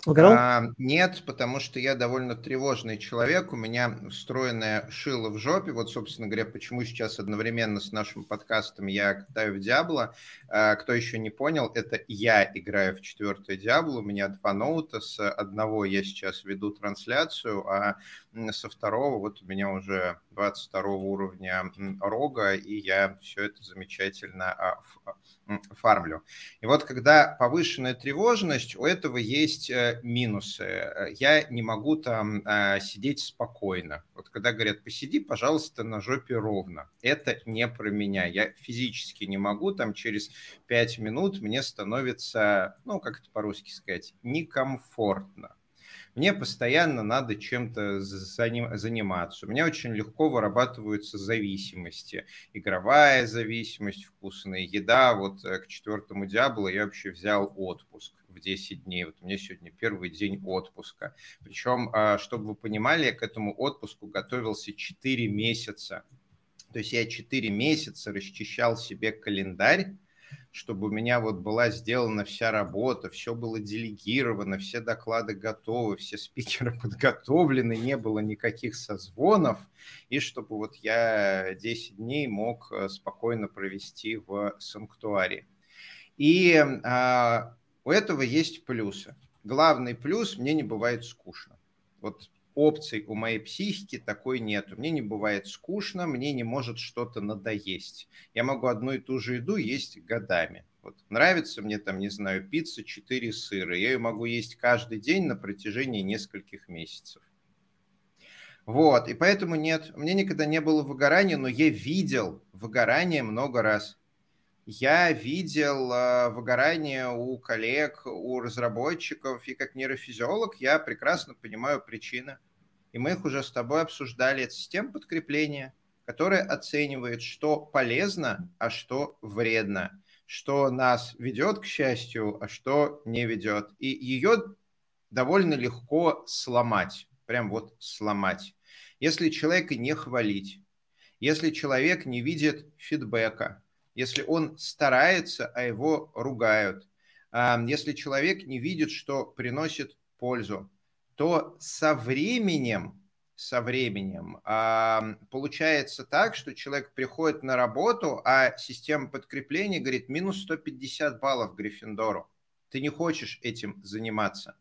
Выгорал? А, нет, потому что я довольно тревожный человек. У меня встроенная шило в жопе. Вот, собственно говоря, почему сейчас одновременно с нашим подкастом я катаю в Диабло. А, кто еще не понял, это я играю в четвертое Диабло. У меня два ноута. С одного я сейчас веду трансляцию, а со второго вот у меня уже 22 уровня рога, и я все это замечательно а, фармлю. И вот когда повышенная тревожность, у этого есть э, минусы. Я не могу там а, сидеть спокойно. Вот когда говорят, посиди, пожалуйста, на жопе ровно. Это не про меня. Я физически не могу, там через 5 минут мне становится, ну, как это по-русски сказать, некомфортно. Мне постоянно надо чем-то заниматься. У меня очень легко вырабатываются зависимости. Игровая зависимость, вкусная еда. Вот э, к четвертому Диаблу я вообще взял отпуск в 10 дней. Вот у меня сегодня первый день отпуска. Причем, а, чтобы вы понимали, я к этому отпуску готовился 4 месяца. То есть я 4 месяца расчищал себе календарь, чтобы у меня вот была сделана вся работа, все было делегировано, все доклады готовы, все спикеры (laughs) подготовлены, не было никаких созвонов, и чтобы вот я 10 дней мог э, спокойно провести в санктуаре. И а, у этого есть плюсы. Главный плюс – мне не бывает скучно. Вот опций у моей психики такой нету. Мне не бывает скучно, мне не может что-то надоесть. Я могу одну и ту же еду есть годами. Вот нравится мне там, не знаю, пицца 4 сыра. Я ее могу есть каждый день на протяжении нескольких месяцев. Вот, и поэтому нет, у меня никогда не было выгорания, но я видел выгорание много раз. Я видел э, выгорание у коллег, у разработчиков, и как нейрофизиолог я прекрасно понимаю причины и мы их уже с тобой обсуждали, это система подкрепления, которая оценивает, что полезно, а что вредно, что нас ведет к счастью, а что не ведет. И ее довольно легко сломать, прям вот сломать. Если человека не хвалить, если человек не видит фидбэка, если он старается, а его ругают, если человек не видит, что приносит пользу, то со временем, со временем получается так, что человек приходит на работу, а система подкрепления говорит минус 150 баллов Гриффиндору. Ты не хочешь этим заниматься.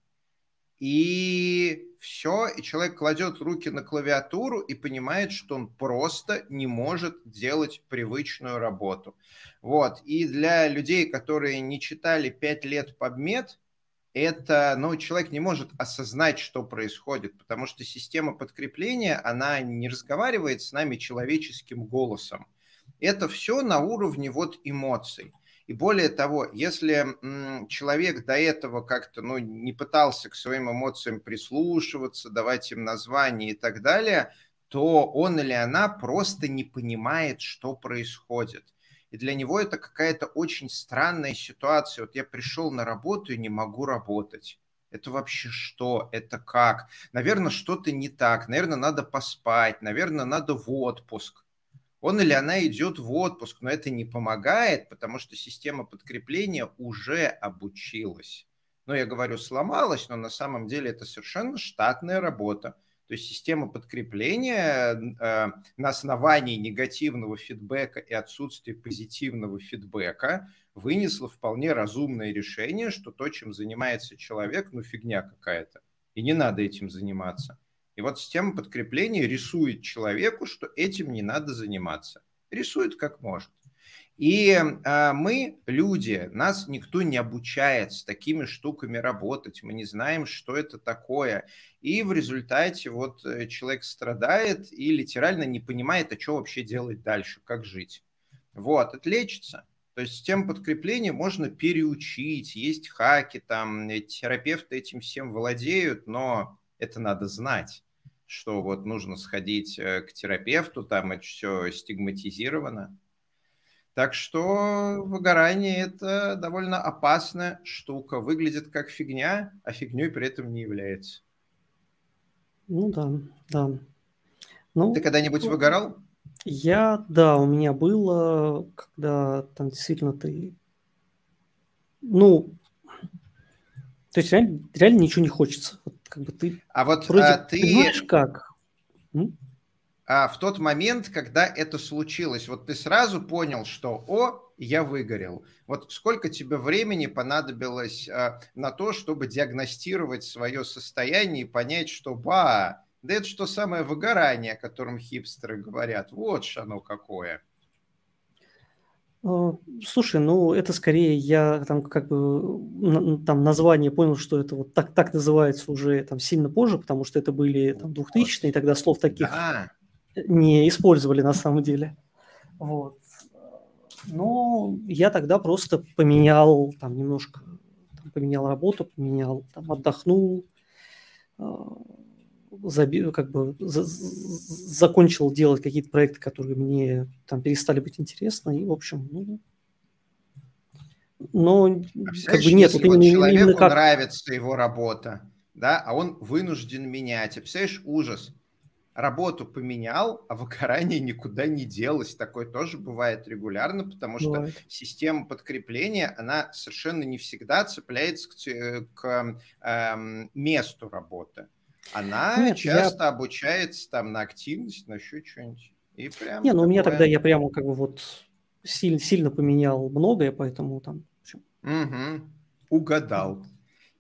И все, и человек кладет руки на клавиатуру и понимает, что он просто не может делать привычную работу. Вот. И для людей, которые не читали пять лет подмет, это, ну, человек не может осознать, что происходит, потому что система подкрепления, она не разговаривает с нами человеческим голосом. Это все на уровне вот эмоций. И более того, если человек до этого как-то ну, не пытался к своим эмоциям прислушиваться, давать им название и так далее, то он или она просто не понимает, что происходит. И для него это какая-то очень странная ситуация. Вот я пришел на работу и не могу работать. Это вообще что? Это как? Наверное, что-то не так. Наверное, надо поспать. Наверное, надо в отпуск. Он или она идет в отпуск, но это не помогает, потому что система подкрепления уже обучилась. Ну, я говорю, сломалась, но на самом деле это совершенно штатная работа. То есть система подкрепления э, на основании негативного фидбэка и отсутствия позитивного фидбэка вынесла вполне разумное решение, что то, чем занимается человек, ну фигня какая-то, и не надо этим заниматься. И вот система подкрепления рисует человеку, что этим не надо заниматься. Рисует как может. И э, мы, люди, нас никто не обучает с такими штуками работать, мы не знаем, что это такое. И в результате вот э, человек страдает и литерально не понимает, а что вообще делать дальше, как жить. Вот, это лечится. То есть систему подкрепления можно переучить, есть хаки, там э, терапевты этим всем владеют, но это надо знать, что вот нужно сходить э, к терапевту, там это все стигматизировано. Так что выгорание – это довольно опасная штука. Выглядит как фигня, а фигней при этом не является. Ну да, да. Ну, Ты когда-нибудь ну, выгорал? Я, да, у меня было, когда там действительно ты, ну, то есть реально, реально ничего не хочется. Вот, как бы ты а вот вроде а, ты... понимаешь как? М? А, в тот момент, когда это случилось, вот ты сразу понял, что «О, я выгорел». Вот сколько тебе времени понадобилось а, на то, чтобы диагностировать свое состояние и понять, что «Ба, Да это что самое выгорание, о котором хипстеры говорят. Вот ж оно какое. А, слушай, ну это скорее я там как бы там название понял, что это вот так, так называется уже там сильно позже, потому что это были там 2000-е, тогда слов таких да. Не использовали на самом деле. Вот. Но я тогда просто поменял там немножко, там, поменял работу, поменял, там отдохнул, а, заби, как бы за, закончил делать какие-то проекты, которые мне там перестали быть интересны, и, в общем, ну, но а как бы нет, вот именно, человеку именно как... нравится его работа, да, а он вынужден менять. И представляешь, ужас. Работу поменял, а выгорание никуда не делось. Такое тоже бывает регулярно, потому что бывает. система подкрепления, она совершенно не всегда цепляется к, к э, месту работы. Она Нет, часто я... обучается там на активность, на еще что-нибудь. И прям Не, ну у меня тогда я прямо как бы вот сильно, сильно поменял многое, поэтому там... Угу. Угадал.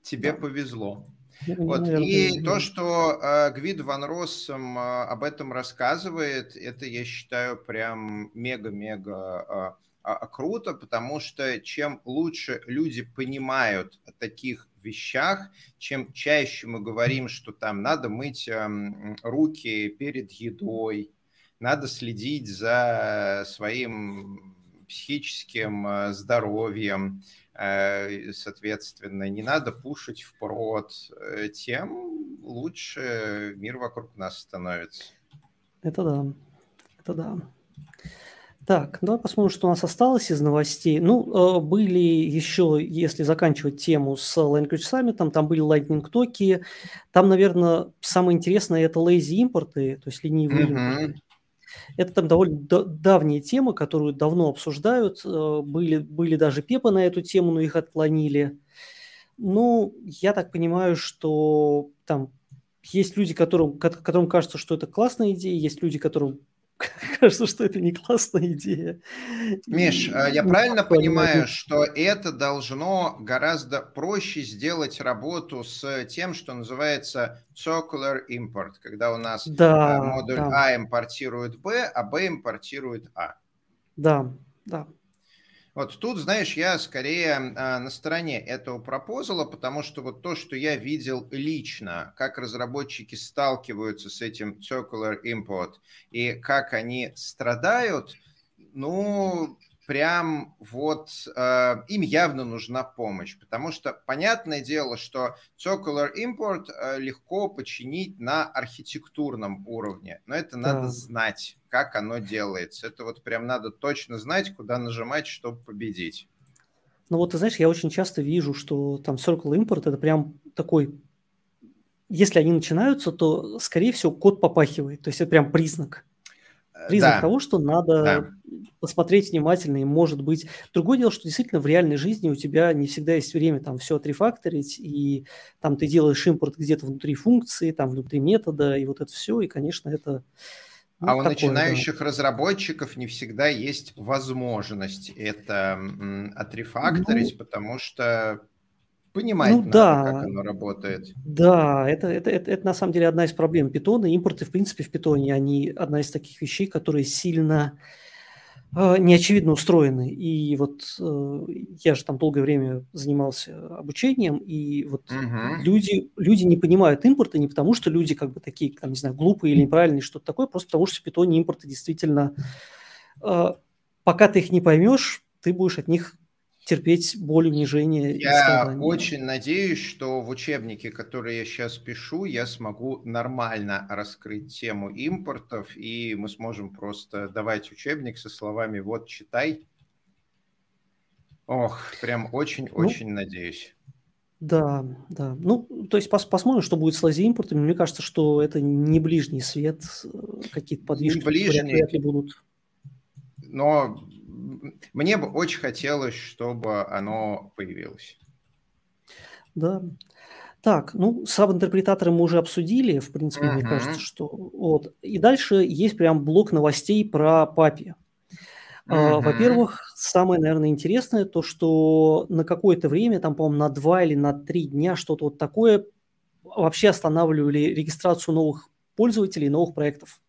Тебе да. повезло. Вот. Наверное, и то, что э, Гвид Ван Россом э, об этом рассказывает, это, я считаю, прям мега-мега э, э, круто, потому что чем лучше люди понимают о таких вещах, чем чаще мы говорим, что там надо мыть эм, руки перед едой, надо следить за своим психическим э, здоровьем, э, соответственно, не надо пушить в прод, э, тем лучше мир вокруг нас становится. Это да, это да. Так, давай посмотрим, что у нас осталось из новостей. Ну, были еще, если заканчивать тему с Language Summit, там были Lightning токи. Там, наверное, самое интересное это lazy импорты, то есть ленивые mm-hmm. импорты. Это там довольно давние темы, которую давно обсуждают. Э, были, были даже пепы на эту тему, но их отклонили. Ну, я так понимаю, что там есть люди, которым, которым кажется, что это классная идея, есть люди, которым кажется, что это не классная идея. Миш, а я правильно понимаю, что это должно гораздо проще сделать работу с тем, что называется circular import, когда у нас да, модуль да. А импортирует Б, а Б импортирует А. Да, да. Вот тут, знаешь, я скорее а, на стороне этого пропозала, потому что вот то, что я видел лично, как разработчики сталкиваются с этим circular import и как они страдают, ну, прям вот э, им явно нужна помощь, потому что понятное дело, что circular import э, легко починить на архитектурном уровне, но это да. надо знать, как оно делается. Это вот прям надо точно знать, куда нажимать, чтобы победить. Ну вот ты знаешь, я очень часто вижу, что там circular import это прям такой, если они начинаются, то скорее всего код попахивает, то есть это прям признак. Э, признак да. того, что надо да. посмотреть внимательно, и может быть... Другое дело, что действительно в реальной жизни у тебя не всегда есть время там все отрефакторить, и там ты делаешь импорт где-то внутри функции, там внутри метода, и вот это все, и, конечно, это... Ну, а у начинающих да. разработчиков не всегда есть возможность это отрефакторить, ну, потому что Понимать ну, надо, да. как оно работает. Да, это, это, это, это на самом деле одна из проблем питона. Импорты, в принципе, в питоне, они одна из таких вещей, которые сильно э, неочевидно устроены. И вот э, я же там долгое время занимался обучением, и вот угу. люди, люди не понимают импорты не потому, что люди как бы такие, там, не знаю, глупые или неправильные, что-то такое, просто потому что в питоне импорты действительно, э, пока ты их не поймешь, ты будешь от них терпеть боль, унижение. Я очень надеюсь, что в учебнике, который я сейчас пишу, я смогу нормально раскрыть тему импортов, и мы сможем просто давать учебник со словами «вот, читай». Ох, прям очень-очень ну, надеюсь. Да, да. Ну, то есть пос посмотрим, что будет с лази-импортами. Мне кажется, что это не ближний свет, э, какие-то подвижки не ближний, вряд ли будут. Но мне бы очень хотелось, чтобы оно появилось. Да. Так, ну, саб-интерпретаторы мы уже обсудили, в принципе, uh-huh. мне кажется, что... Вот. И дальше есть прям блок новостей про папи. Uh-huh. Во-первых, самое, наверное, интересное, то, что на какое-то время, там, по-моему, на два или на три дня, что-то вот такое, вообще останавливали регистрацию новых пользователей новых проектов.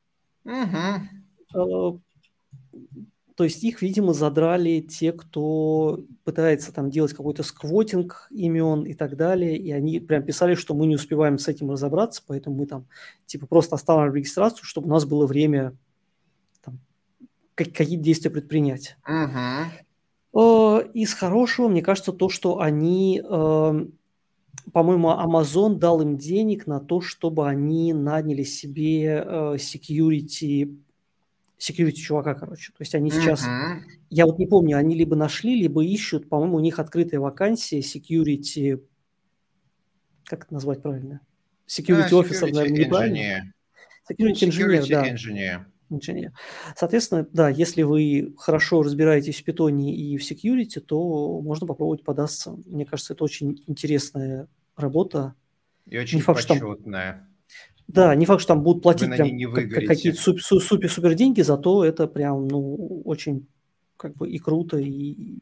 Угу. То есть их, видимо, задрали те, кто пытается там делать какой-то сквотинг имен и так далее, и они прям писали, что мы не успеваем с этим разобраться, поэтому мы там типа просто оставим регистрацию, чтобы у нас было время там, какие действия предпринять. Uh-huh. Из хорошего, мне кажется, то, что они, эм, по-моему, Amazon дал им денег на то, чтобы они наняли себе э, security security чувака, короче. То есть они сейчас, uh-huh. я вот не помню, они либо нашли, либо ищут, по-моему, у них открытая вакансия security, как это назвать правильно? Security uh, officer, наверное, неправильно. Security security да. Engineer. Engineer. Соответственно, да, если вы хорошо разбираетесь в питоне и в security, то можно попробовать податься. Мне кажется, это очень интересная работа. И очень не факт, почетная. Что там да, не факт, что там будут платить прям какие-то супер-супер деньги, зато это прям, ну, очень как бы и круто, и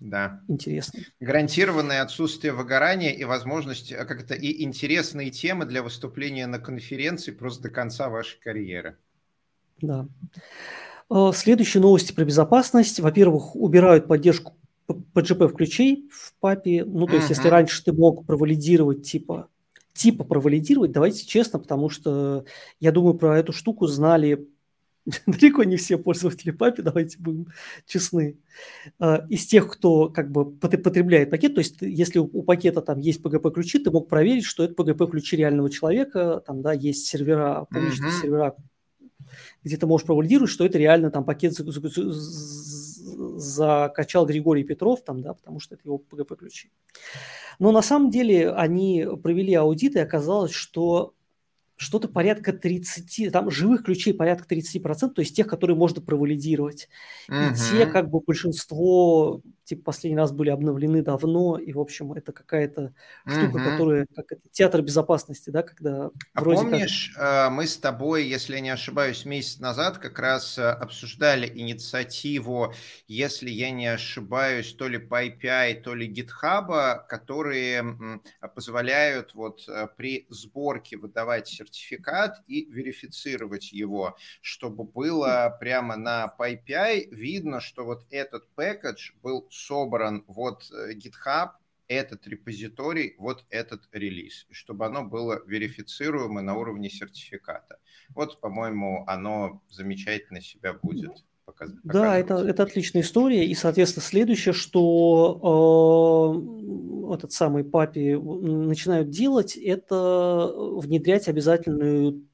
да. интересно. Гарантированное отсутствие выгорания и возможность, а как это, и интересные темы для выступления на конференции просто до конца вашей карьеры. Да. А, следующие новости про безопасность. Во-первых, убирают поддержку PGP ключей в папе. Ну, то есть, uh-huh. если раньше ты мог провалидировать, типа, типа провалидировать, давайте честно, потому что я думаю, про эту штуку знали (laughs) далеко не все пользователи папи, давайте будем честны. А, из тех, кто как бы потребляет пакет, то есть если у пакета там есть PGP-ключи, ты мог проверить, что это PGP-ключи реального человека, там, да, есть сервера, публичные mm-hmm. сервера, где ты можешь провалидировать, что это реально там пакет закачал Григорий Петров, там, да, потому что это его PGP-ключи. Но на самом деле они провели аудит, и оказалось, что что-то порядка 30, там живых ключей порядка 30%, то есть тех, которые можно провалидировать. Uh-huh. И те, как бы большинство, типа, последний раз были обновлены давно, и, в общем, это какая-то штука, uh-huh. которая, как это, театр безопасности, да, когда а вроде помнишь, как... Э, мы с тобой, если я не ошибаюсь, месяц назад как раз э, обсуждали инициативу, если я не ошибаюсь, то ли PyPI, то ли GitHub, которые позволяют вот э, при сборке выдавать сертификат и верифицировать его, чтобы было прямо на PyPI видно, что вот этот пэкэдж был собран вот э, GitHub, этот репозиторий, вот этот релиз, чтобы оно было верифицируемо на уровне сертификата. Вот, по-моему, оно замечательно себя будет показывать. Да, это, это отличная история. И, соответственно, следующее, что э, этот самый папи начинают делать, это внедрять обязательную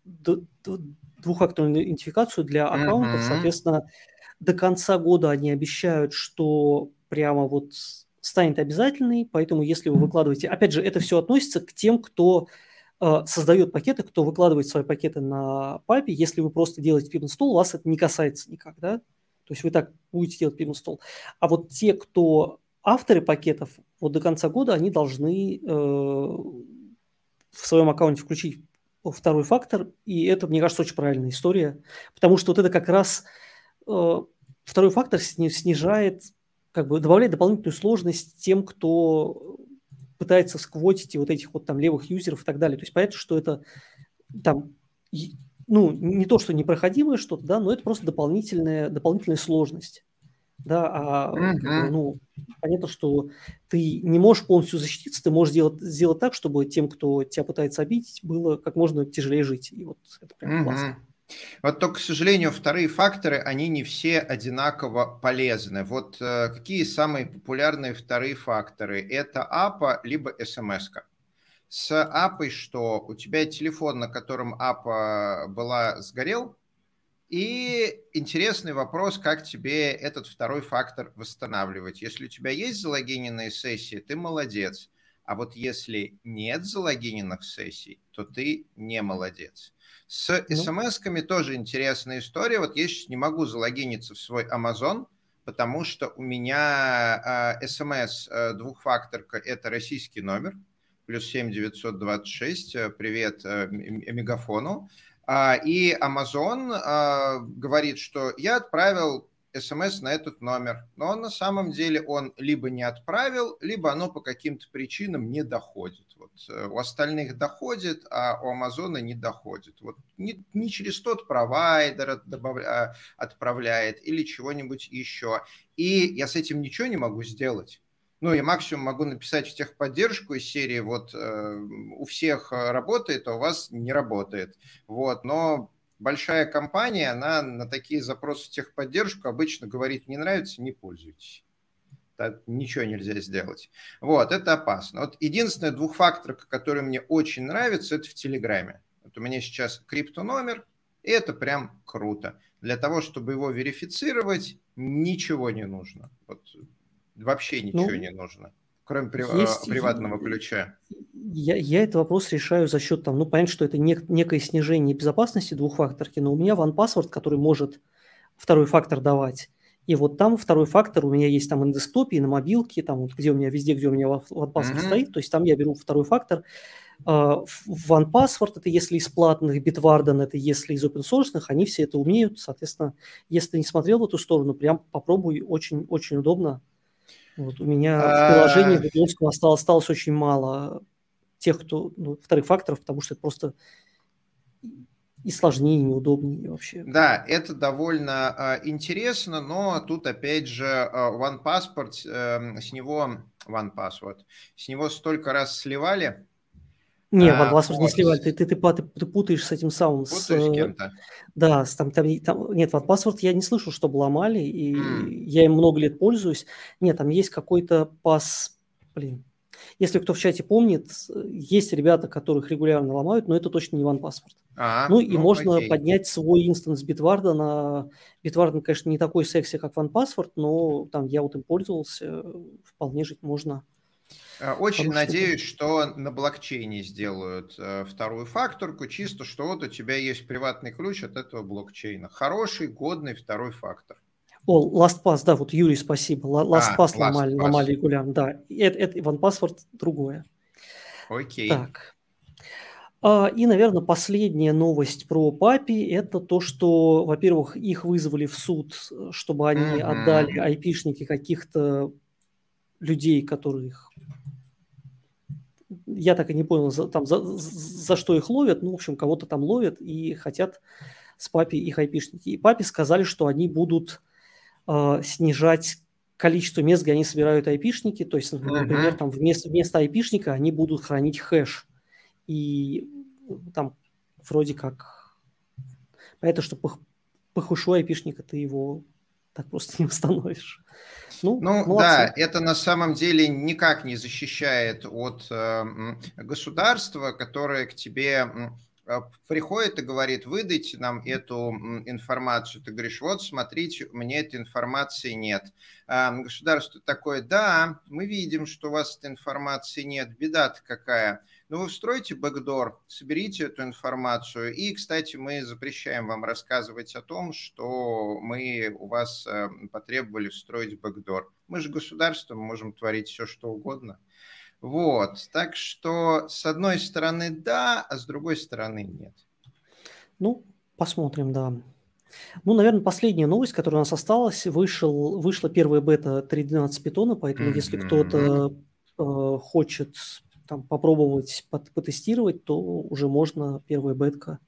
двухфакторную идентификацию для аккаунтов. Uh-huh. Соответственно, до конца года они обещают, что прямо вот станет обязательной, поэтому если вы выкладываете, опять же, это все относится к тем, кто э, создает пакеты, кто выкладывает свои пакеты на папе, если вы просто делаете pip install, вас это не касается никак, да? То есть вы так будете делать pip install. А вот те, кто авторы пакетов, вот до конца года они должны э, в своем аккаунте включить второй фактор, и это, мне кажется, очень правильная история, потому что вот это как раз э, второй фактор снижает, как бы добавляет дополнительную сложность тем, кто пытается сквотить вот этих вот там левых юзеров и так далее. То есть понятно, что это там, ну, не то, что непроходимое что-то, да, но это просто дополнительная, дополнительная сложность. Да, а uh-huh. ну, понятно, что ты не можешь полностью защититься, ты можешь сделать, сделать так, чтобы тем, кто тебя пытается обидеть, было как можно тяжелее жить. И вот это прям uh-huh. классно. Вот только, к сожалению, вторые факторы, они не все одинаково полезны. Вот э, какие самые популярные вторые факторы? Это АПА либо СМС. -ка. С АПой что? У тебя телефон, на котором АПА была, сгорел, и интересный вопрос, как тебе этот второй фактор восстанавливать. Если у тебя есть залогиненные сессии, ты молодец. А вот если нет залогиненных сессий, то ты не молодец. С ну. смс-ками тоже интересная история. Вот я сейчас не могу залогиниться в свой Amazon, потому что у меня э, смс э, двухфакторка – это российский номер, плюс 7 926, э, привет э, Мегафону. А, и Amazon э, говорит, что я отправил смс на этот номер. Но он на самом деле он либо не отправил, либо оно по каким-то причинам не доходит. Вот э, у остальных доходит, а у Амазона не доходит. Вот не, не через тот провайдер добавля, отправляет или чего-нибудь еще. И я с этим ничего не могу сделать. Ну, я максимум могу написать в техподдержку из серии, вот э, у всех работает, а у вас не работает. Вот, но большая компания, она на такие запросы техподдержку обычно говорит, не нравится, не пользуйтесь. Так, ничего нельзя сделать. Вот, это опасно. Вот единственное двухфакторка, который мне очень нравится, это в Телеграме. Вот у меня сейчас криптономер, и это прям круто. Для того, чтобы его верифицировать, ничего не нужно. Вот вообще ничего ну, не нужно, кроме есть, приватного ключа. Я, я этот вопрос решаю за счет, там, ну, понятно, что это нек, некое снижение безопасности двухфакторки, но у меня OnePassword, который может второй фактор давать, и вот там второй фактор у меня есть там на десктопе, и на мобилке, там вот где у меня везде, где у меня OnePassword mm-hmm. стоит, то есть там я беру второй фактор. OnePassword это если из платных, Bitwarden это если из open source, они все это умеют, соответственно, если ты не смотрел в эту сторону, прям попробуй, очень-очень удобно. Вот у меня в приложении Google осталось, осталось очень мало тех, кто ну, вторых факторов, потому что это просто и сложнее, и неудобнее вообще. Да, это довольно э, интересно, но тут опять же э, OnePassport, э, с него OnePassword, с него столько раз сливали. Не, а, OnePassword вот. не сливали, ты, ты, ты, ты, ты путаешь с этим самым. Путаешь с, кем-то? Да, с, там, там, там, нет, OnePassword я не слышал, чтобы ломали, и mm. я им много лет пользуюсь. Нет, там есть какой-то пас, блин, если кто в чате помнит, есть ребята, которых регулярно ломают, но это точно не OnePassword. А, ну и ну, можно окей. поднять свой инстанс Bitwarden. На... Bitwarden, конечно, не такой секси, как OnePassword, но там я вот им пользовался, вполне жить можно. Э, очень Потому надеюсь, что... что на блокчейне сделают э, вторую факторку, чисто что вот у тебя есть приватный ключ от этого блокчейна. Хороший, годный второй фактор. О, LastPass, да, вот Юрий, спасибо. LastPass а, ломали, LastPass. ломали регулярно, да. Это, это OnePassword другое. Окей. Так. А, и, наверное, последняя новость про папи – это то, что, во-первых, их вызвали в суд, чтобы они mm-hmm. отдали айпишники каких-то людей, которых я так и не понял, за, там, за, за что их ловят, ну, в общем, кого-то там ловят и хотят с папи их айпишники. И папе сказали, что они будут э, снижать количество мест, где они собирают айпишники. То есть, например, uh-huh. там вместо, вместо айпишника они будут хранить хэш. И там вроде как... Понятно, что по, по хэшу айпишника ты его так просто не установишь. Ну, ну да, это на самом деле никак не защищает от э, государства, которое к тебе а, приходит и говорит, выдайте нам эту информацию. Ты говоришь, вот смотрите, у меня этой информации нет. А государство такое, да, мы видим, что у вас этой информации нет. Беда-то какая? Ну, вы встроите бэкдор, соберите эту информацию. И, кстати, мы запрещаем вам рассказывать о том, что мы у вас э, потребовали встроить бэкдор. Мы же государство, мы можем творить все, что угодно. Вот, так что с одной стороны да, а с другой стороны нет. Ну, посмотрим, да. Ну, наверное, последняя новость, которая у нас осталась, вышел, вышла первая бета 3.12 питона, поэтому mm-hmm. если кто-то э, хочет там, попробовать потестировать, то уже можно первая бетка.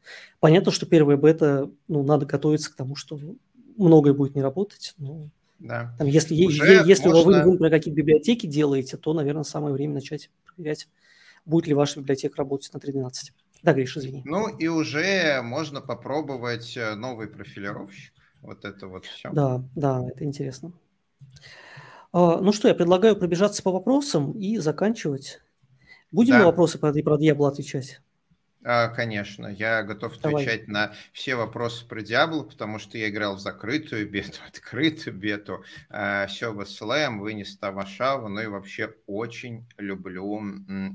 Понятно, что первая бета, ну, надо готовиться к тому, что многое будет не работать, но да. Там, если если можно... вы, вы про какие-то библиотеки делаете, то, наверное, самое время начать проверять, будет ли ваша библиотека работать на 3.12. Да, Гриш, извини. Ну и уже можно попробовать э, новый профилировщик. Вот это вот все. Да, да, это интересно. А, ну что, я предлагаю пробежаться по вопросам и заканчивать. Будем да. на вопросы про, про Diablo отвечать? А, конечно, я готов отвечать Давай. на все вопросы про Diablo, потому что я играл в закрытую бету, (laughs) открытую бету, все в SLM, вынес Тавашаву, ну и вообще очень люблю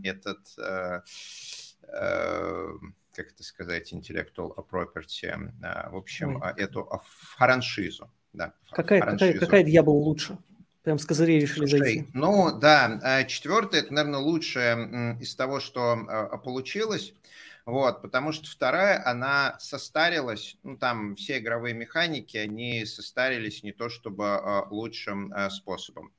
этот, э, э, как это сказать, intellectual property, в общем, Ой. эту франшизу. Да, какая, франшизу. какая, какая Diablo лучше? Прям с козырей решили Слушай, зайти. Ну да, а четвертое, это, наверное, лучшее из того, что а, получилось. Вот, потому что вторая, она состарилась, ну, там все игровые механики, они состарились не то чтобы а, лучшим способом.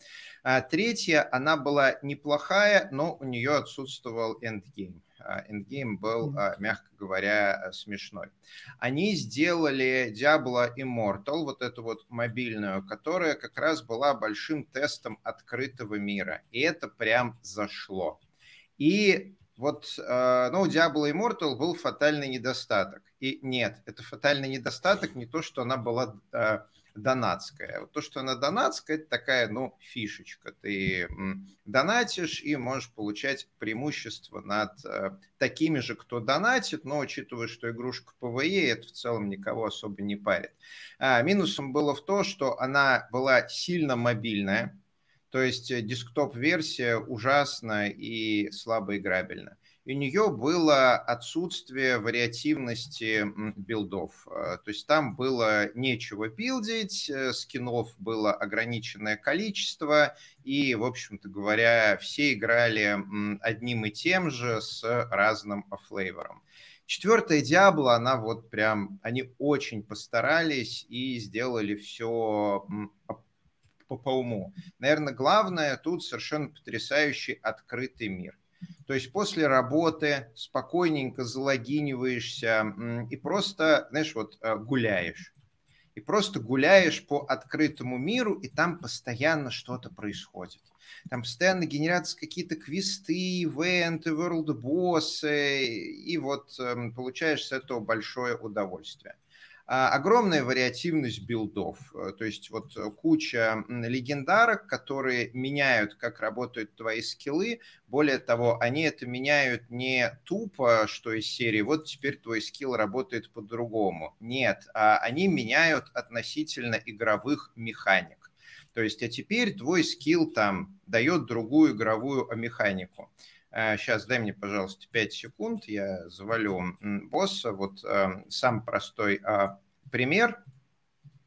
А третья, она была неплохая, но у нее отсутствовал эндгейм. Endgame был, мягко говоря, смешной. Они сделали Diablo Immortal, вот эту вот мобильную, которая как раз была большим тестом открытого мира. И это прям зашло. И вот, ну, у Diablo Immortal был фатальный недостаток. И нет, это фатальный недостаток не то, что она была донатская. Вот то, что она донатская, это такая, ну, фишечка. Ты донатишь и можешь получать преимущество над э, такими же, кто донатит, но учитывая, что игрушка PvE, это в целом никого особо не парит. А, минусом было в том, что она была сильно мобильная, то есть э, десктоп-версия ужасна и слабо играбельна и у нее было отсутствие вариативности билдов. Э, то есть там было нечего билдить, э, скинов было ограниченное количество, и, в общем-то говоря, все играли одним и тем же с разным флейвором. Четвертая Диабло, она вот прям, они очень постарались и сделали все по, по уму. Наверное, главное тут совершенно потрясающий открытый мир. То есть после работы спокойненько залогиниваешься и просто, знаешь, вот э, гуляешь. И просто гуляешь по открытому миру, и там постоянно что-то происходит. Там постоянно генерятся какие-то квесты, ивенты, world боссы, и вот эм, получаешь с этого большое удовольствие. А, огромная вариативность билдов, э, то есть вот куча легендарок, которые меняют, как работают твои скиллы. Более того, они это меняют не тупо, что из серии, вот теперь твой скилл работает по-другому. Нет, а они меняют относительно игровых механик. То есть, а теперь твой скилл там дает другую игровую механику. Сейчас дай мне, пожалуйста, 5 секунд, я завалю босса. Вот э, сам простой э, пример.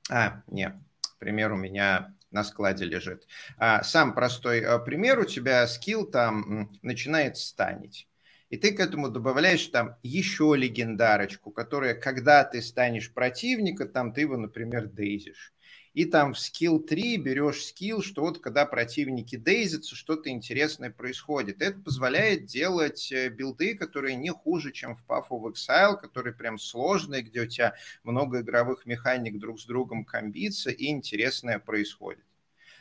А, нет, пример у меня на складе лежит. А, сам простой пример, у тебя скилл там начинает станить. И ты к этому добавляешь там еще легендарочку, которая, когда ты станешь противника, там ты его, например, дейзишь и там в скилл 3 берешь скилл, что вот когда противники дейзятся, что-то интересное происходит. Это позволяет делать э, билды, которые не хуже, чем в Path of Exile, которые прям сложные, где у тебя много игровых механик друг с другом комбится и интересное происходит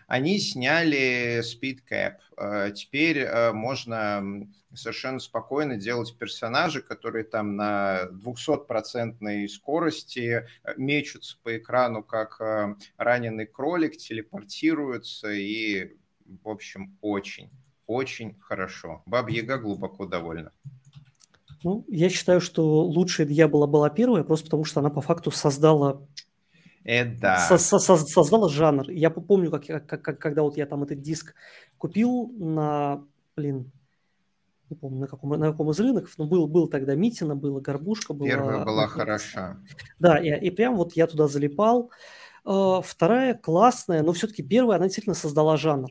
они сняли Speed Cap. Э, теперь э, можно совершенно спокойно делать персонажи, которые там на 200% скорости э, мечутся по экрану, как раненый кролик, телепортируются и, в общем, очень, очень хорошо. Баба Яга глубоко довольна. Ну, я считаю, что лучшая Дьявола была первая, просто потому что она по факту создала это... Со -со Создала жанр. Я помню, как, как, как, когда вот я там этот диск купил на, блин, не помню, на каком, на каком из рынков, но был, был тогда Митина, была Горбушка. Была, Первая была хороша. Да, и, и прям вот я туда залипал. А, вторая классная, но все-таки первая, она действительно создала жанр.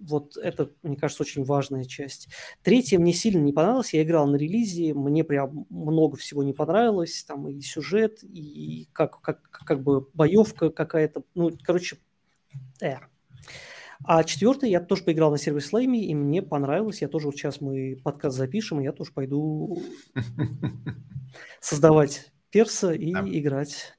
Вот это, мне кажется, очень важная часть. Третья мне сильно не понравилась. Я играл на релизе, мне прям много всего не понравилось. Там и сюжет, и как, как, как бы боевка какая-то. Ну, короче, э. А четвертый я тоже поиграл на сервис Слейме, и мне понравилось. Я тоже вот сейчас мы подкаст запишем, и я тоже пойду (laughs) создавать перса и играть.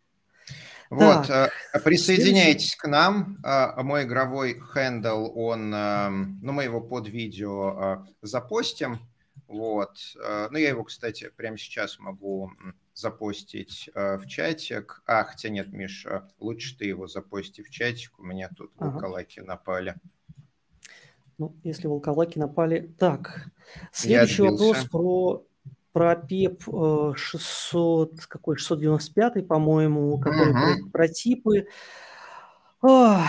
Вот, так, э, присоединяйтесь к нам. Э, мой игровой хендл, он, эм, ну, мы его под видео э, запостим. Вот. Ну, я его, кстати, прямо сейчас могу запостить в чатик. А, хотя нет, Миш, лучше ты его запости в чатик. У меня тут ага. волколаки напали. Ну, если волколаки напали... Так, следующий вопрос про про ПЕП 600, какой, 695, по-моему, который uh-huh. про, типы. Ох,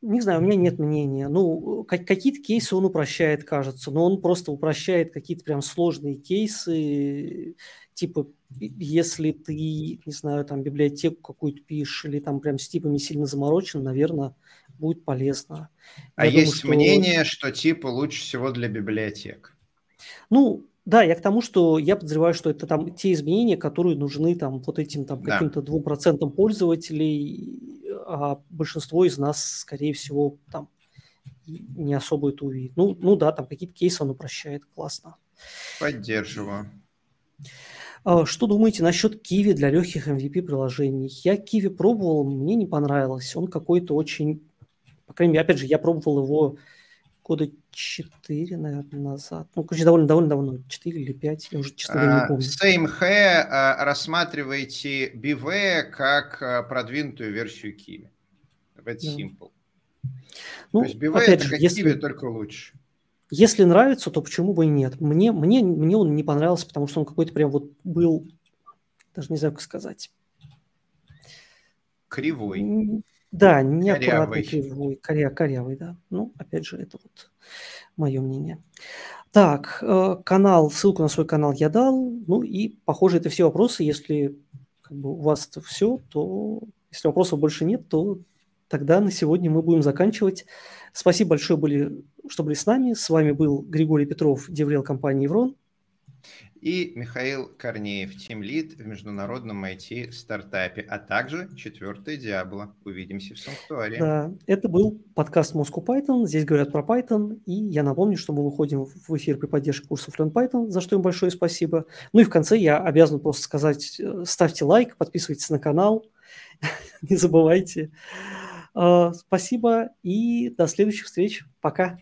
не знаю, у меня нет мнения. Ну, какие-то кейсы он упрощает, кажется, но он просто упрощает какие-то прям сложные кейсы, типа, если ты, не знаю, там библиотеку какую-то пишешь или там прям с типами сильно заморочен, наверное, будет полезно. А я есть думаю, что... мнение, что типа лучше всего для библиотек. Ну, да, я к тому, что я подозреваю, что это там те изменения, которые нужны там вот этим там каким-то двум процентам пользователей, а большинство из нас, скорее всего, там не особо это увидит. Ну, ну да, там какие-то кейсы он упрощает, классно. Поддерживаю. А, что думаете насчет Киви для легких MVP приложений? Я Киви пробовал, мне не понравилось. Он какой-то очень, по крайней мере, опять же, я пробовал его года 4, наверное, назад. Ну, короче, довольно, довольно давно, 4 или 5, я уже, честно говоря, не помню. SameH а, рассматривайте BV как а, продвинутую версию Kiwi. Это да. simple. Ну, То есть BV это же, если... Kiwi, только лучше. Если нравится, то почему бы и нет? Мне, мне, мне он не понравился, потому что он какой-то прям вот был, даже не знаю, как сказать. Кривой. Да, неаккуратный, кривой, коря, корявый, да. Ну, опять же, это вот мое мнение. Так, э, канал, ссылку на свой канал я дал. Ну и, похоже, это все вопросы. Если как бы, у вас это все, то если вопросов больше нет, то тогда на сегодня мы будем заканчивать. Спасибо большое, были, что были с нами. С вами был Григорий Петров, деврел компании «Еврон» и Михаил Корнеев, тимлид в международном IT-стартапе, а также четвертый Диабло. Увидимся в Санктуаре. Да, это был подкаст Moscow Python. Здесь говорят про Python. И я напомню, что мы выходим в эфир при поддержке курсов Learn Python, за что им большое спасибо. Ну и в конце я обязан просто сказать, э, ставьте лайк, подписывайтесь на канал, (laughs) не забывайте. Э, спасибо и до следующих встреч. Пока.